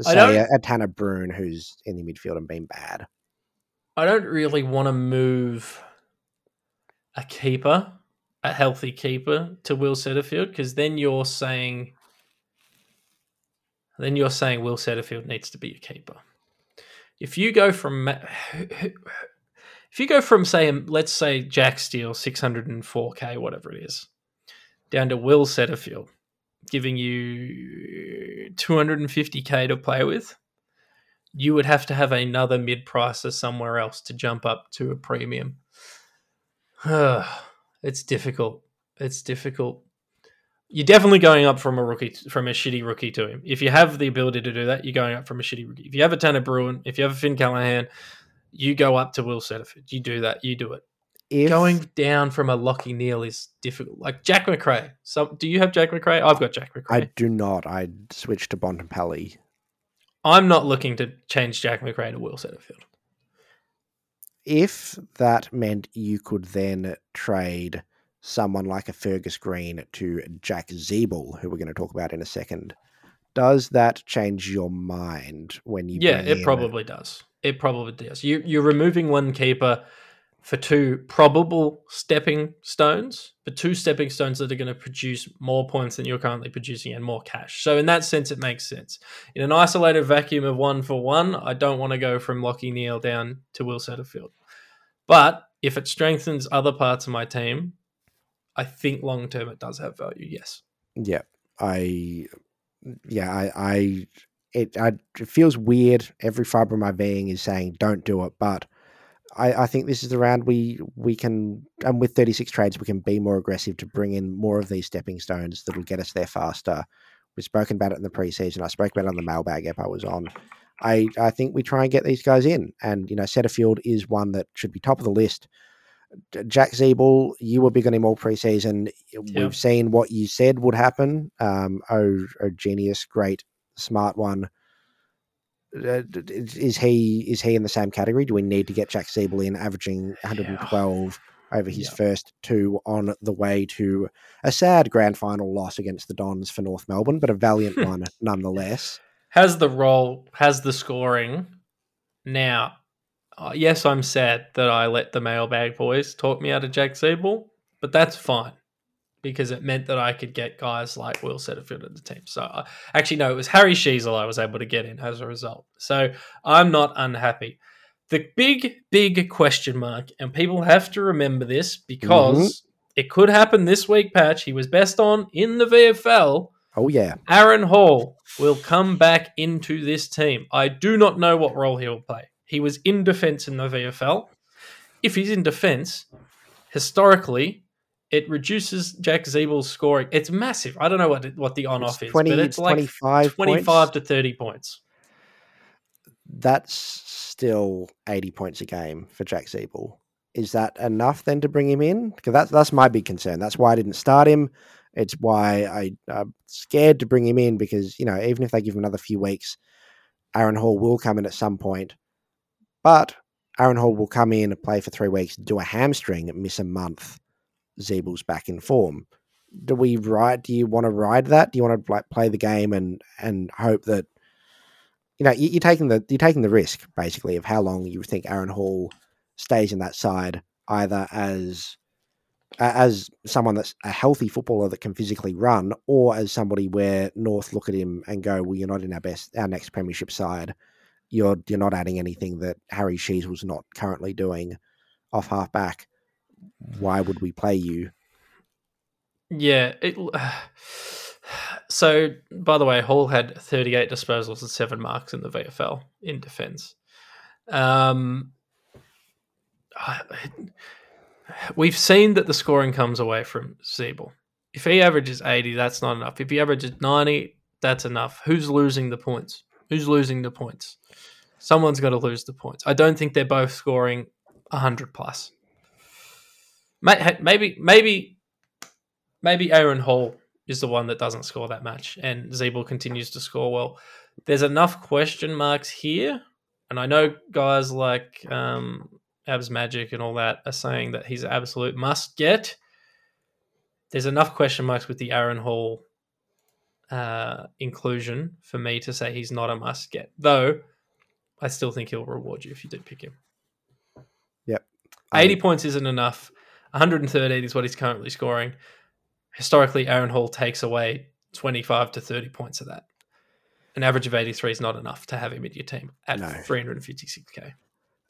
say a, a Tanner Bruhn who's in the midfield and been bad? I don't really want to move a keeper, a healthy keeper, to Will Setterfield because then you're saying, then you're saying Will Setterfield needs to be a keeper. If you go from, if you go from say, let's say Jack Steele six hundred and four k, whatever it is, down to Will Setterfield, giving you two hundred and fifty k to play with you would have to have another mid pricer somewhere else to jump up to a premium. [SIGHS] it's difficult. It's difficult. You're definitely going up from a rookie from a shitty rookie to him. If you have the ability to do that, you're going up from a shitty rookie. If you have a Tanner Bruhn, if you have a Finn Callaghan, you go up to Will Setterfield. You do that. You do it. If Going down from a Lachie Neale is difficult. Like Jack McRae. So, do you have Jack McRae? I've got Jack McRae. I do not, I switched to Bontempelli. I'm not looking to change Jack McRae to Will Setterfield. If that meant you could then trade someone like a Fergus Greene to Jack Ziebell, who we're going to talk about in a second, does that change your mind when you? Yeah, it probably does. It probably does. You you're removing one keeper for two probable stepping stones, but two stepping stones that are going to produce more points than you're currently producing and more cash. So in that sense, it makes sense. In an isolated vacuum of one for one, I don't want to go from Lachie Neale down to Will Setterfield. But if it strengthens other parts of my team, I think long term it does have value. Yes. Yeah, I, yeah, I, I, it, I, it feels weird. Every fiber of my being is saying don't do it, but I, I think this is the round we we can, and with thirty six trades, we can be more aggressive to bring in more of these stepping stones that'll get us there faster. We've spoken about it in the preseason. I spoke about it on the mailbag app I was on. I, I think we try and get these guys in, and you know, Setterfield is one that should be top of the list. Jack Ziebell, you were big on him all preseason. We've seen what you said would happen. Um, oh, oh, genius, great, smart one. Uh, is he is he in the same category? Do we need to get Jack Ziebell in, averaging 112 yeah. over his yeah. first two on the way to a sad grand final loss against the Dons for North Melbourne, but a valiant [LAUGHS] one nonetheless? Has the role, has the scoring. Now, uh, yes, I'm sad that I let the mailbag boys talk me out of Jack Ziebell, but that's fine because it meant that I could get guys like Will Setterfield in the team. So uh, actually, no, it was Harry Sheezel I was able to get in as a result. So I'm not unhappy. The big, big question mark, and people have to remember this because mm-hmm. it could happen this week, Patch. He was best on in the VFL. Oh, yeah. Aaron Hall will come back into this team. I do not know what role he will play. He was in defense in the VFL. If he's in defense, historically, it reduces Jack Ziebell's scoring. It's massive. I don't know what what the on off is, but it's like 25, 25 to 30 points. That's still 80 points a game for Jack Ziebell. Is that enough then to bring him in? Because that's that's my big concern. That's why I didn't start him. It's why I, I'm scared to bring him in because, you know, even if they give him another few weeks, Aaron Hall will come in at some point but Aaron Hall will come in and play for three weeks, do a hamstring, miss a month. Ziebell's back in form. Do we ride? Do you want to ride that? Do you want to like play the game and and hope that you know you're taking the you're taking the risk basically of how long you think Aaron Hall stays in that side, either as as someone that's a healthy footballer that can physically run, or as somebody where North look at him and go, "Well, you're not in our best, our next premiership side." you're you're not adding anything that Harry was not currently doing off half back. Why would we play you? Yeah. It, [SIGHS] so, by the way, Hall had 38 disposals and seven marks in the VFL in defence. Um, we've seen that the scoring comes away from Ziebell. If he averages 80, that's not enough. If he averages 90, that's enough. Who's losing the points? Who's losing the points? Someone's got to lose the points. I don't think they're both scoring 100 plus. Maybe, maybe, maybe Aaron Hall is the one that doesn't score that much, and Ziebell continues to score well. There's enough question marks here, and I know guys like um, Abs Magic and all that are saying that he's an absolute must get. There's enough question marks with the Aaron Hall uh, inclusion for me to say he's not a must get. Though I still think he'll reward you if you do pick him. Yep. 80 um, points isn't enough. 113 is what he's currently scoring. Historically, Aaron Hall takes away 25 to 30 points of that. An average of 83 is not enough to have him in your team at no. 356k.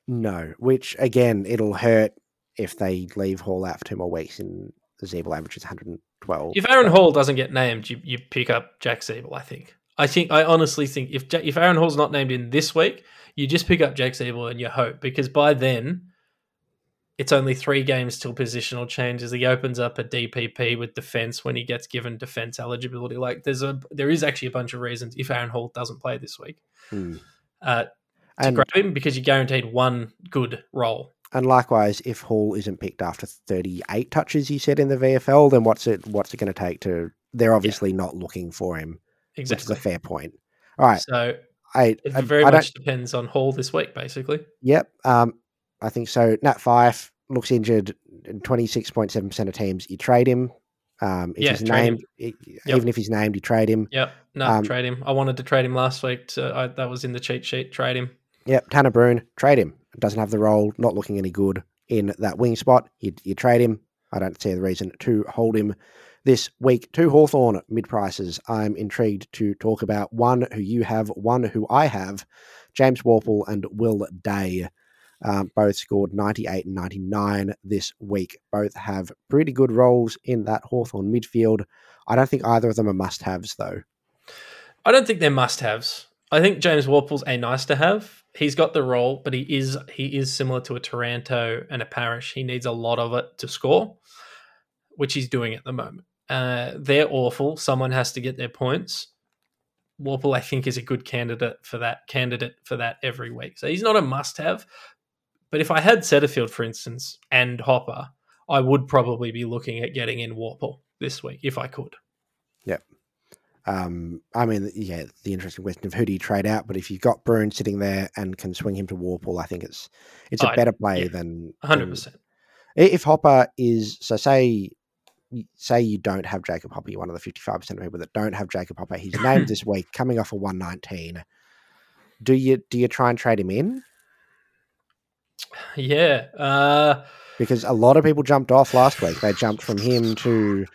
No, which again, it'll hurt if they leave Hall out for two more weeks and the Ziebell averages 112. If Aaron Hall doesn't get named, you, you pick up Jack Ziebell, I think. I think I honestly think if if Aaron Hall's not named in this week, you just pick up Jack Ziebell and you hope because by then it's only three games till positional changes. He opens up a DPP with defense when he gets given defense eligibility. Like there's a there is actually a bunch of reasons if Aaron Hall doesn't play this week hmm. uh, to and, grab him because you're guaranteed one good role. And likewise, if Hall isn't picked after 38 touches, you said in the VFL, then what's it what's it going to take to? They're obviously yeah. not looking for him Exactly. Which is a fair point. All right. So I, it very I, much depends on Hall this week, basically. Yep. Um, I think so. Nat Fyfe looks injured. Twenty six point seven percent of teams, you trade him. Um, if yeah, he's named, yep. even if he's named, you trade him. Yep. No, um, trade him. I wanted to trade him last week. So I, that was in the cheat sheet. Trade him. Yep. Tanner Bruhn, trade him. Doesn't have the role. Not looking any good in that wing spot. You, you trade him. I don't see the reason to hold him this week. Two Hawthorn mid prices. I'm intrigued to talk about one who you have, one who I have. James Worpel and Will Day. Um, both scored 98 and 99 this week. Both have pretty good roles in that Hawthorn midfield. I don't think either of them are must haves, though. I don't think they're must haves. I think James Worpel's a nice to have. He's got the role, but he is he is similar to a Taranto and a Parish. He needs a lot of it to score, which he's doing at the moment. Uh, they're awful. Someone has to get their points. Worpel, I think, is a good candidate for that candidate for that every week. So he's not a must have. But if I had Setterfield, for instance, and Hopper, I would probably be looking at getting in Worpel this week if I could. Um, I mean, yeah, the interesting question of who do you trade out? But if you've got Bruhn sitting there and can swing him to Warple, I think it's it's a I- better play yeah, than 100%. if Hopper is so say say you don't have Jacob Hopper, you're one of the 55% of people that don't have Jacob Hopper. He's [CLEARS THROAT] named this week, coming off a 119. Do you do you try and trade him in? [SIGHS] Yeah. Uh, Because a lot of people jumped off last week. They jumped from him to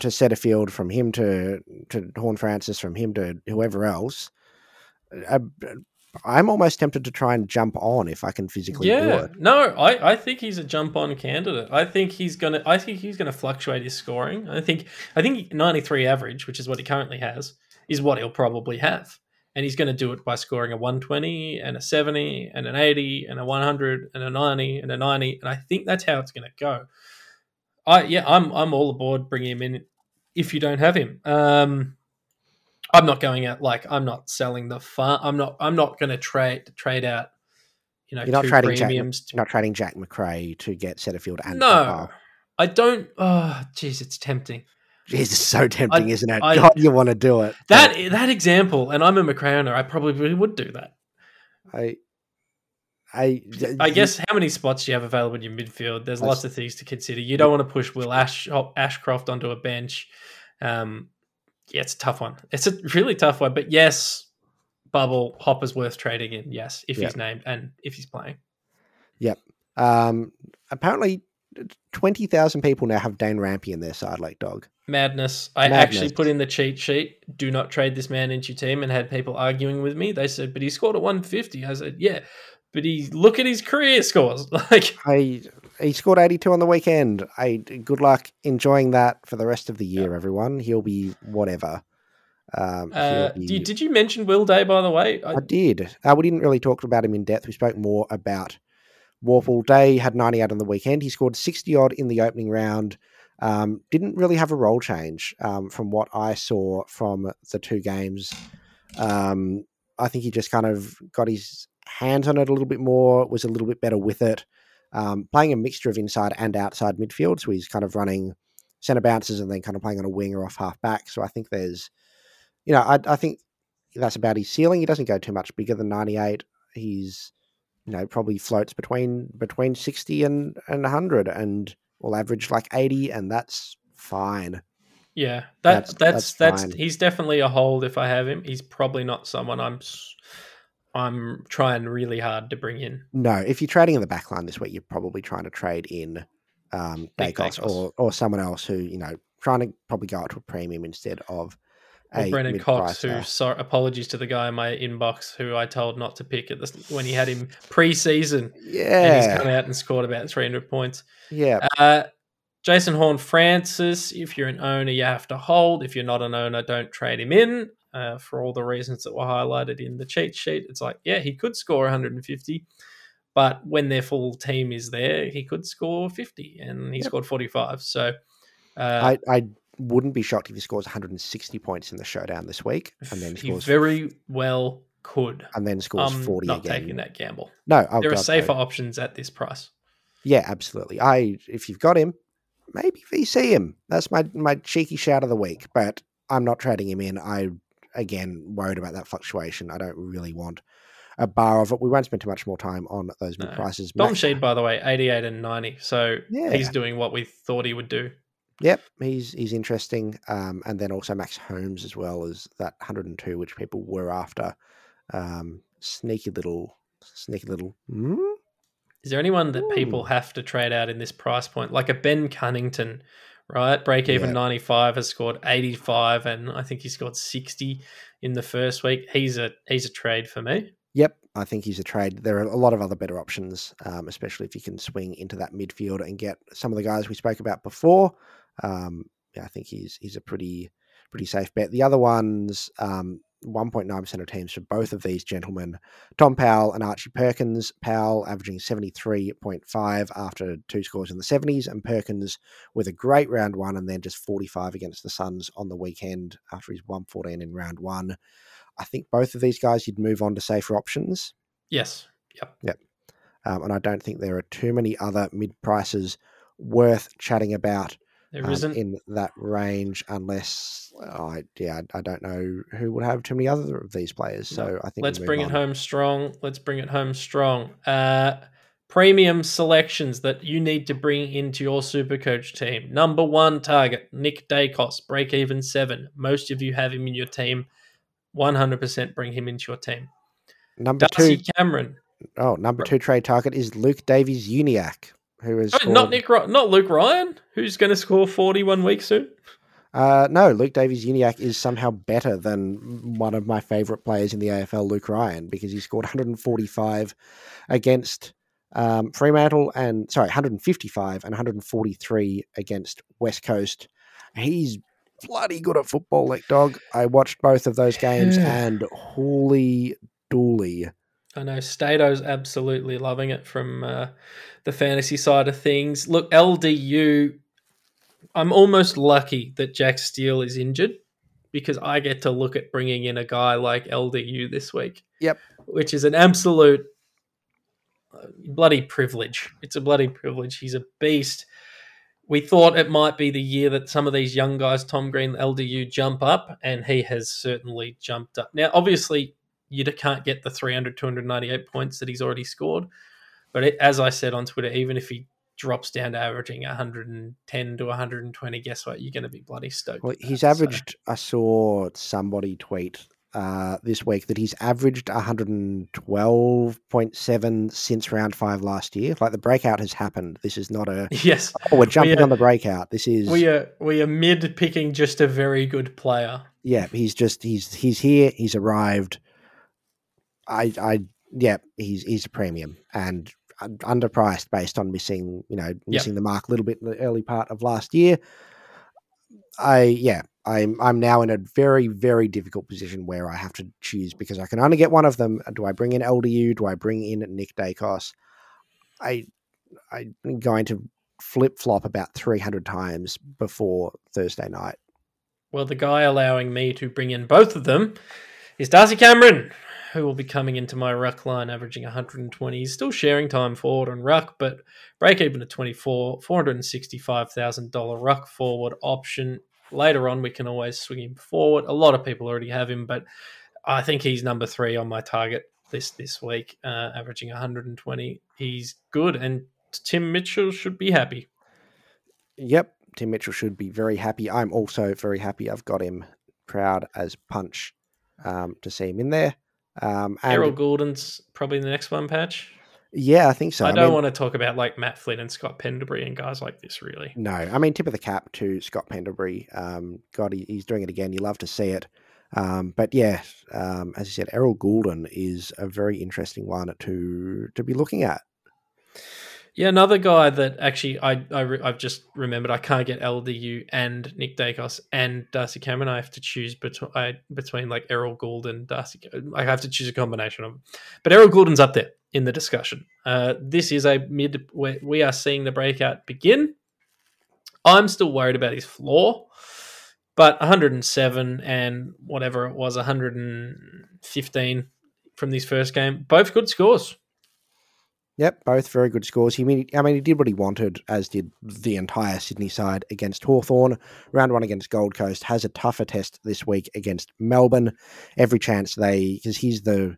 to Setterfield, from him to to Horne-Francis, from him to whoever else. Uh, I'm almost tempted to try and jump on if I can physically do yeah. it. No, I, I think he's a jump on candidate. I think he's gonna I think he's gonna fluctuate his scoring. I think I think 93 average, which is what he currently has, is what he'll probably have. And he's going to do it by scoring a 120 and a 70 and an 80 and a 100 and a 90 and a 90. And I think that's how it's going to go. I yeah, I'm I'm all aboard bringing him in if you don't have him. Um, I'm not going out like I'm not selling the farm. I'm not I'm not going to trade trade out. You know, You're not trading Jack, premiums. to- not trading Jack McRae to get Setterfield and no. I don't. Oh, jeez, it's tempting. It's so tempting, isn't it? I- God, you want to do it. That that example, and I'm a McRae owner. I probably would do that. I, I, I guess how many spots do you have available in your midfield? There's lots of things to consider. You don't want to push Will Ash, Ashcroft onto a bench. Um, yeah, it's a tough one. It's a really tough one. But yes, Bubble Hopper's worth trading in. Yes, if Yeah. he's named and if he's playing. Yep. Um, apparently, twenty thousand people now have Dane Rampe in their side like dog. Madness. I Madness. actually put in the cheat sheet. Do not trade this man into your team, and had people arguing with me. They said, "But he scored a 150." I said, "Yeah, but he look at his career scores. [LAUGHS] Like, I he scored eighty two on the weekend. I good luck enjoying that for the rest of the year, everyone. He'll be whatever. Um, uh, be- did, did you mention Will Day by the way? I, I did. Uh, we didn't really talk about him in depth. We spoke more about Worpel Day. Had 98 on the weekend. He scored 60 odd in the opening round. Um, didn't really have a role change um, from what I saw from the two games. Um, I think he just kind of got his hands on it a little bit more, was a little bit better with it. Um, playing a mixture of inside and outside midfield. So he's kind of running centre bounces and then kind of playing on a wing or off half back. So I think there's, you know, I, I think that's about his ceiling. He doesn't go too much bigger than 98. He's, you know, probably floats between between 60 and, and 100 and will average like 80, and that's fine. yeah, that's That's- that's that's that's, he's definitely a hold if I have him. He's probably not someone I'm i'm trying really hard to bring in. No, if you're trading in the back line this week, you're probably trying to trade in um, Daicos. or, or someone else who, you know, trying to probably go out to a premium instead of Or Brennan Cox, who sorry, apologies to the guy in my inbox who I told not to pick at this when he had him pre-season, Yeah. and he's come out and scored about 300 points. yeah, Uh, Jason Horne-Francis, if you're an owner, you have to hold. If you're not an owner, don't trade him in uh, for all the reasons that were highlighted in the cheat sheet. It's like, yeah, he could score 150, but when their full team is there, he could score 50, and he Yep. scored 45. So, uh, I, I wouldn't be shocked if he scores 160 points in the showdown this week, and then he scores very well could. and then scores I'm 40 not again. taking that gamble. No, oh there are safer no. options at this price. Yeah, absolutely. I if you've got him, maybe VC him. That's my my cheeky shout of the week. But I'm not trading him in. I again worried about that fluctuation. I don't really want a bar of it. We won't spend too much more time on those No. prices. Dom Max- Sheed, by the way, 88 and 90. So Yeah. he's doing what we thought he would do. Yep, he's he's interesting. Um, and then also Max Holmes as well as that 102, which people were after. Um, sneaky little, sneaky little. Hmm? Is there anyone that people have to trade out in this price point? Like a Ben Cunnington, right? Break even Yeah. 95 has scored 85 and I think he scored 60 in the first week. He's a he's a trade for me. I think he's a trade. There are a lot of other better options, um, especially if you can swing into that midfield and get some of the guys we spoke about before. Um, yeah, I think he's he's a pretty pretty safe bet. The other ones, um, 1.9% of teams for both of these gentlemen, Tom Powell and Archie Perkins. Powell averaging 73.5 after two scores in the 70s, and Perkins with a great round one and then just 45 against the Suns on the weekend after his 114 in round one. I think both of these guys you'd move on to safer options. Yes. Yep. Yep. Um, and I don't think there are too many other mid prices worth chatting about There um, not in that range unless I yeah I, don't know who would have too many other of these players. So I think Let's bring it home strong. Let's bring it home strong. Uh, premium selections that you need to bring into your super coach team. Number one target, Nick Daicos, break even seven. Most of you have him in your team. 100% bring him into your team. Number Darcy two Cameron. oh number two trade target is Luke Davies-Uniacke, who is Oh, not Nick, not Luke Ryan, who's going to score 41 weeks soon. Uh, no, Luke Davies-Uniacke is somehow better than one of my favorite players in the AFL, Luke Ryan, because he scored 145 against um, Fremantle and sorry, 155 and 143 against West Coast. He's bloody good at football, like dog. I watched both of those games and holy dooly. I know Stato's absolutely loving it from uh, the fantasy side of things. Look, LDU, I'm almost lucky that Jack Steele is injured because I get to look at bringing in a guy like LDU this week. Yep. Which is an absolute uh, bloody privilege. It's a bloody privilege. He's a beast. We thought it might be the year that some of these young guys, Tom Green, LDU, jump up, and he has certainly jumped up. Now, obviously, you can't get the 300, 298 points that he's already scored. But it, as I said on Twitter, even if he drops down to averaging 110 to 120, guess what? You're going to be bloody stoked. Well, he's that. So- averaged. I saw somebody tweet uh, this week that he's averaged 112.7 since round five last year. Like the breakout has happened. This is not a [LAUGHS] yes, oh, we're jumping are- on the breakout. This is we are we are mid picking just a very good player. yeah. He's just he's he's here. He's arrived. I I yeah. He's he's a premium and underpriced based on missing you know missing the mark a little bit in the early part of last year. I yeah, I'm I'm now in a very very difficult position where I have to choose because I can only get one of them. Do I bring in LDU? Do I bring in Nick Daicos? I I'm going to flip flop about 300 times before Thursday night. Well, the guy allowing me to bring in both of them is Darcy Cameron, who will be coming into my ruck line, averaging 120. He's still sharing time forward on ruck, but break even at 24, $465,000 ruck forward option. Later on, we can always swing him forward. A lot of people already have him, but I think he's number three on my target list this week, uh, averaging 120. He's good, and Tim Mitchell should be happy. Yep, Tim Mitchell should be very happy. I'm also very happy. I've got him proud as punch um, to see him in there. Um, and Errol Gulden's probably the next one, Patch. yeah, I think so. I don't mean, want to talk about like Matt Flynn and Scott Pendlebury and guys like this, really. No, I mean tip of the cap to Scott Pendlebury. Um, God, he, he's doing it again. You love to see it. Um, but yeah, um, as you said, Errol Gulden is a very interesting one to to be looking at. Yeah, another guy that actually I, I I've just remembered I can't get LDU and Nick Daicos and Darcy Cameron. I have to choose between I, between like Errol Gould and Darcy. I have to choose a combination of them. But Errol Gulden's up there in the discussion. Uh, this is a mid where we are seeing the breakout begin. I'm still worried about his floor, but 107 and whatever it was, 115 from this first game, both good scores. Yep, both very good scores. He mean, I mean, he did what he wanted, as did the entire Sydney side against Hawthorn. Round one against Gold Coast has a tougher test this week against Melbourne. Every chance they, because he's the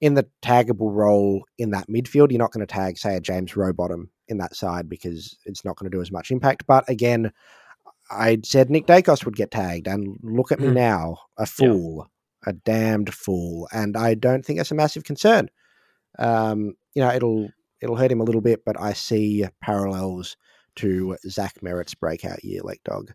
in the taggable role in that midfield. You're not going to tag, say, a James Rowbottom in that side because it's not going to do as much impact. But again, I said Nick Daicos would get tagged, and look at me Mhm. now, a fool, a damned fool, and I don't think that's a massive concern. Um, you know, it'll it'll hurt him a little bit, but I see parallels to Zach Merrett's breakout year, like dog.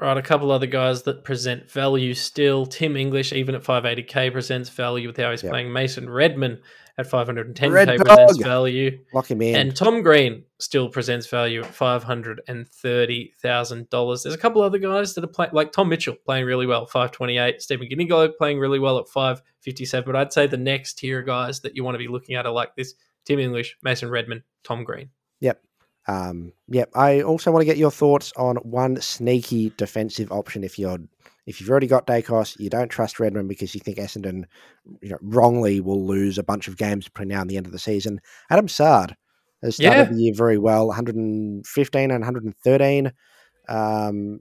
Right, a couple other guys that present value still. Tim English, even at 580k, presents value with how he's Yep. playing. Mason Redman at 510k Red presents Dog. value. Lock him in. And Tom Green still presents value at five hundred and thirty thousand dollars. There's a couple other guys that are playing, like Tom Mitchell, playing really well, five twenty eight. Stephen Guinea playing really well at five fifty seven. But I'd say the next tier guys that you want to be looking at are like this: Tim English, Mason Redman, Tom Green. Yep. Um, yep. I also want to get your thoughts on one sneaky defensive option. If you're if you've already got Daicos, you don't trust Redman because you think Essendon you know, wrongly will lose a bunch of games between now and the end of the season. Adam Saad has started Yeah. the year very well, 115 and 113. Um,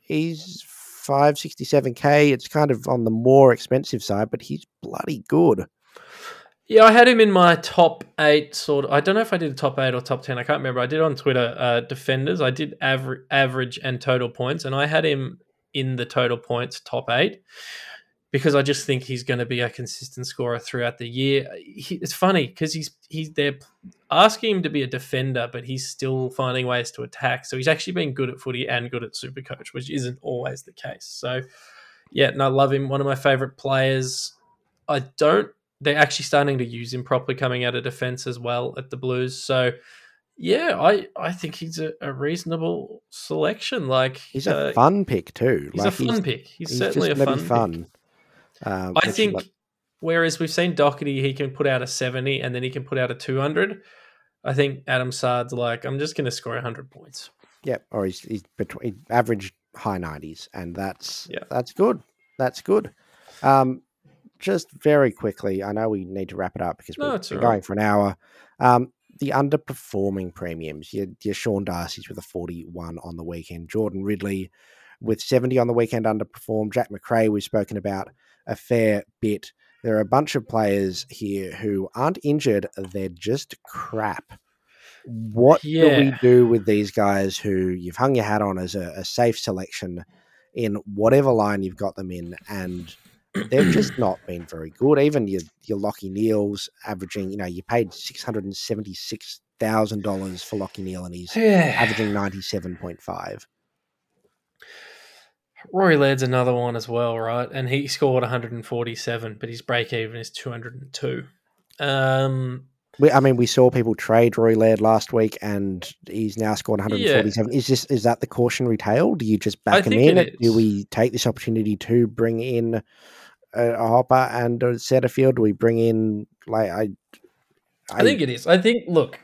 he's 567k. It's kind of on the more expensive side, but he's bloody good. Yeah, I had him in my top eight. Sort of. I don't know if I did a top eight or top ten. I can't remember. I did on Twitter. Uh, defenders. I did average, average and total points, and I had him in the total points top eight because I just think he's going to be a consistent scorer throughout the year. He, it's funny because he's he's they're asking him to be a defender, but he's still finding ways to attack. So he's actually been good at footy and good at super coach, which isn't always the case. So yeah, and I love him. One of my favorite players. I don't they're actually starting to use him properly coming out of defense as well at the Blues. So yeah, I, I think he's a, a reasonable selection. Like He's a uh, fun pick too. he's Like, a fun pick. He's, he's certainly a fun, fun. Um, I think what- whereas we've seen Doherty, he can put out a 70 and then he can put out a 200. I think Adam Saad's like, I'm just going to score 100 points. Yep, or he's he's between average high nineties, and that's Yeah. that's good. That's good. Um, just very quickly, I know we need to wrap it up because No, we're we're going for an hour. Um, the underperforming premiums, your, your Sean Darcy's with a forty-one on the weekend, Jordan Ridley with seventy on the weekend underperformed. Jack Macrae we've spoken about a fair bit. There are a bunch of players here who aren't injured; they're just crap. What do we do with these guys who you've hung your hat on as a, a safe selection in whatever line you've got them in, and they've just [CLEARS THROAT] not been very good. Even your your Lachie Neale's averaging, you know, you paid six hundred and seventy six thousand dollars for Lachie Neale, and he's Yeah. averaging ninety seven point five. Rory Laird's another one as well, right? And he scored 147, but his break even is 202. Um, We, I mean, we saw people trade Rory Laird last week, and he's now scored one hundred and forty seven. Is this is that the cautionary tale? Do you just back him in? Do we take this opportunity to bring in a, Hopper and a Setterfield? Do we bring in like I? I think it is. I think, look,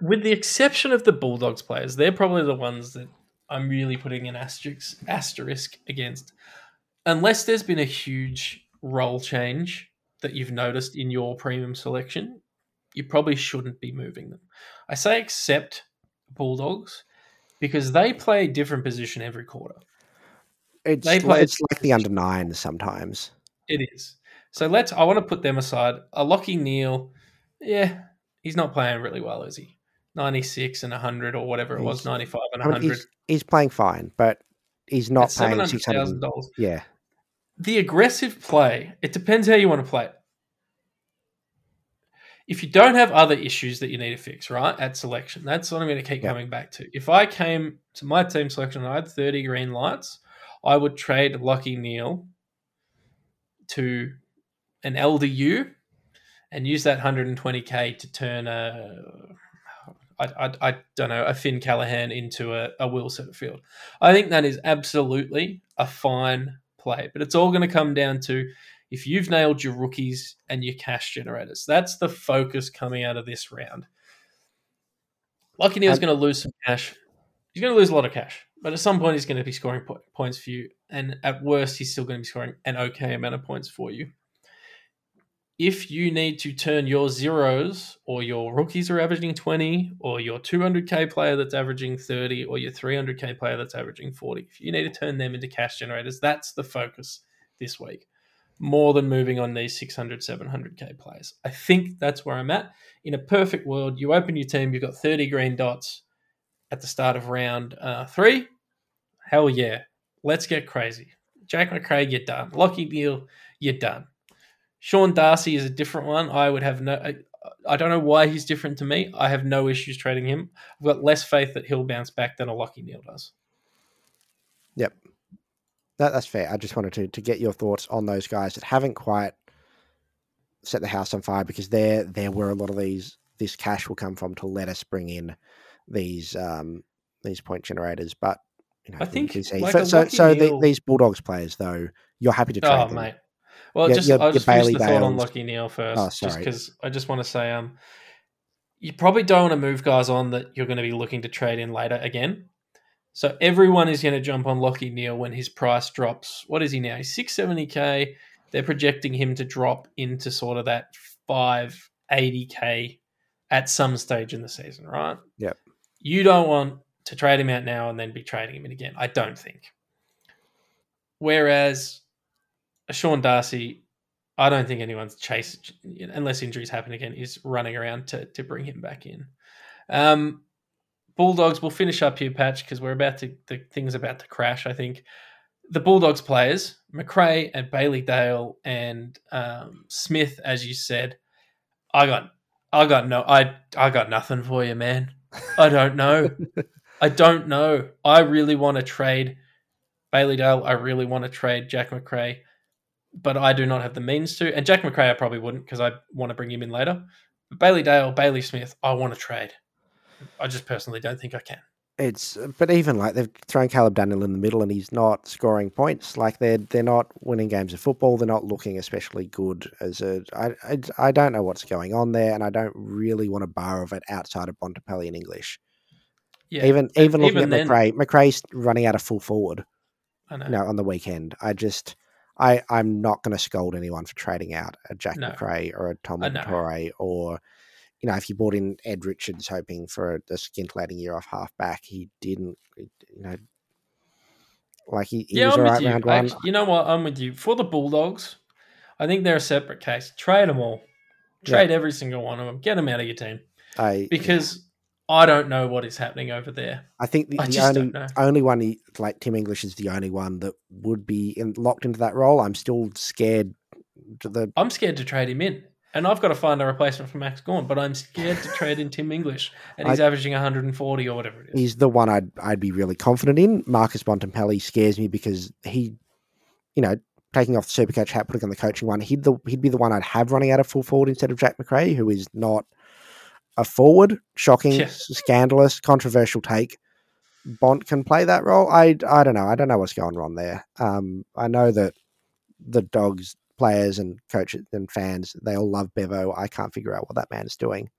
with the exception of the Bulldogs players, they're probably the ones that I'm really putting an asterisk, asterisk against. Unless there's been a huge role change that you've noticed in your premium selection, you probably shouldn't be moving them. I say except Bulldogs because they play a different position every quarter. It's they like, play- it's like the under nine sometimes. It is. So let's. I want to put them aside. A Lachie Neale, yeah, he's not playing really well, is he? Ninety six and hundred or whatever it was, ninety five and I mean, hundred. he's, he's playing fine, but he's not Seven paying hundred six thousand hundred. dollars. Yeah, The aggressive play. It depends how you want to play it. If you don't have other issues that you need to fix, right, at selection, that's what I'm going to keep Yeah. coming back to. If I came to my team selection and I had 30 green lights, I would trade Lachie Neale to an LDU and use that 120k to turn a, I, I, I don't know, a Finn Callaghan into a, a Will Setterfield. I think that is absolutely a fine play, but it's all going to come down to if you've nailed your rookies and your cash generators. That's the focus coming out of this round. Lachie Neale's going to lose some cash. He's going to lose a lot of cash, but at some point he's going to be scoring po- points for you, and at worst he's still going to be scoring an okay amount of points for you. If you need to turn your zeros, or your rookies are averaging 20, or your 200k player that's averaging 30, or your 300k player that's averaging 40, if you need to turn them into cash generators, that's the focus this week more than moving on these 600, 700k players. I think that's where I'm at. In a perfect world, you open your team, you've got 30 green dots at the start of round uh, three. Hell yeah. Let's get crazy. Jack Macrae, you're done. Lachie Neale, you're done. Sean Darcy is a different one. I would have no. I, don't know why he's different to me. I have no issues trading him. I've got less faith that he'll bounce back than a Lachie Neale does. Yep. That, that's fair. I just wanted to, to get your thoughts on those guys that haven't quite set the house on fire because there there were a lot of these this cash will come from to let us bring in these um these point generators. But you know, I think, like, so so, Lucky so the, these Bulldogs players though, you're happy to trade Oh them. mate. Well, Your- just your- I'll your just finish the thought on Bales. Lachie Neale first, Oh, just because I just want to say, um, you probably don't want to move guys on that you're going to be looking to trade in later again. So everyone is going to jump on Lachie Neale when his price drops. What is he now? He's six seventy k. They're projecting him to drop into sort of that five eighty k at some stage in the season, right? Yep. You don't want to trade him out now and then be trading him in again. I don't think. Whereas a Sean Darcy, I don't think anyone's chase unless injuries happen again is running around to to bring him back in. Um, Bulldogs will finish up here, Patch, because we're about to the thing's about to crash. I think the Bulldogs players, Macrae and Bailey Dale and um, Smith, as you said, I got, I got no, I, I got nothing for you, man. I don't know. I don't know. I really want to trade Bailey Dale. I really want to trade Jack Macrae, but I do not have the means to. And Jack Macrae, I probably wouldn't because I want to bring him in later. But Bailey Dale, Bailey Smith, I want to trade. I just personally don't think I can. It's but even like they've thrown Caleb Daniel in the middle and he's not scoring points. Like they're they're not winning games of football. They're not looking especially good as a. I I, I don't know what's going on there, and I don't really want to bar of it outside of Bontempelli and English. Yeah, even even looking even at then- Macrae, Macrae's running out of full forward. I know. You know, on the weekend, I just. I, I'm not going to scold anyone for trading out a Jack No. Macrae or a Tom. Torre or you know, if you bought in Ed Richards hoping for a, a scintillating year off halfback, he didn't. You know, like he, he yeah, was I'm all with right you. Actually, you know what? I'm with you. For the Bulldogs, I think they're a separate case. Trade them all. Trade every single one of them. Get them out of your team I because I don't know what is happening over there. I think the, I the just only don't know. only one he, like Tim English is the only one that would be in, locked into that role. I'm still scared to the I'm scared to trade him in. And I've got to find a replacement for Max Gawn, but I'm scared to trade in Tim English. And he's I- averaging 140 or whatever it is. he's the one I'd I'd be really confident in. Marcus Bontempelli scares me because he, you know, taking off the Supercoach hat, putting on the coaching one, he'd the he'd be the one I'd have running out of full forward instead of Jack Macrae, who is not a forward. Shocking, Yeah. s- scandalous, controversial take. Bont can play that role. I I don't know. I don't know what's going on there. Um, I know that the dogs players and coaches and fans they all love Bevo. I can't figure out what that man is doing.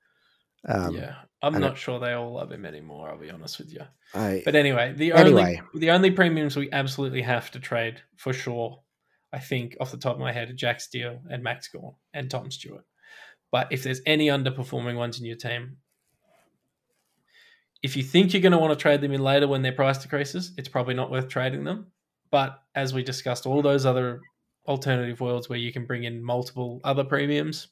Um, yeah, I'm not sure they all love him anymore. I'll be honest with you. I, But anyway, the Anyway. only the only premiums we absolutely have to trade for sure, I think off the top of my head, are Jack Steele and Max Gawn and Tom Stewart. But if there's any underperforming ones in your team, if you think you're going to want to trade them in later when their price decreases, it's probably not worth trading them. But as we discussed, all those other alternative worlds where you can bring in multiple other premiums,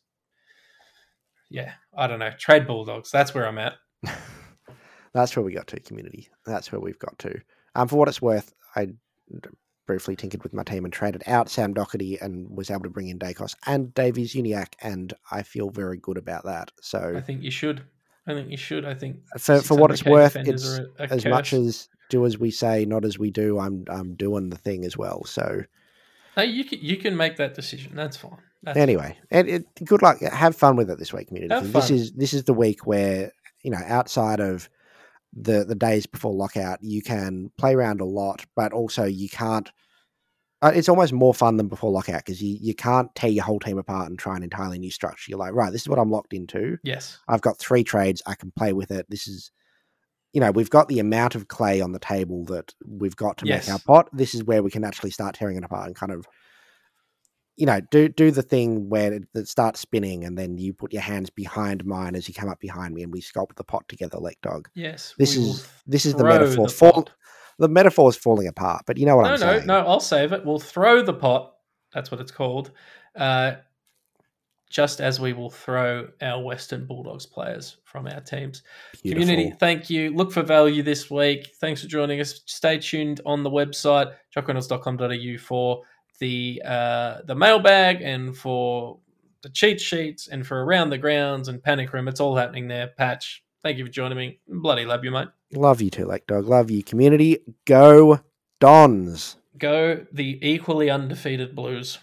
yeah, I don't know. Trade Bulldogs. That's where I'm at. [LAUGHS] That's where we got to, community. That's where we've got to. Um, for what it's worth, I briefly tinkered with my team and traded out Sam Doherty and was able to bring in Daicos and Davies Uniacke, and I feel very good about that. So I think you should. I think you should. I think for, for what it's worth, it's a- a as much as do as we say, not as we do. I'm I'm doing the thing as well. So No, you can you can make that decision. That's fine. That's anyway, and it, good luck. Have fun with it this week, community. This is this is the week where you know outside of the the days before lockout, you can play around a lot, but also you can't. Uh, it's almost more fun than before lockout because you, you can't tear your whole team apart and try an entirely new structure. You're like, right, this is what I'm locked into. Yes. I've got three trades. I can play with it. This is, you know, we've got the amount of clay on the table that we've got to Yes. make our pot. This is where we can actually start tearing it apart and kind of, you know, do do the thing where it, it starts spinning and then you put your hands behind mine as you come up behind me and we sculpt the pot together, Lekdog. Yes. This is this is the metaphor. the Fall, the metaphor is falling apart, but you know what No, I'm saying? no, saying. no. I'll save it. We'll throw the pot. That's what it's called. Uh, just as we will throw our Western Bulldogs players from our teams. Beautiful. Community, thank you. Look for value this week. Thanks for joining us. Stay tuned on the website, jockreynolds.com.au for the uh, the mailbag and for the cheat sheets and for around the grounds and panic room. It's all happening there. Patch, thank you for joining me. Bloody love you, mate. Love you too, Lekdog. Love you, community. Go Dons. Go the equally undefeated Blues.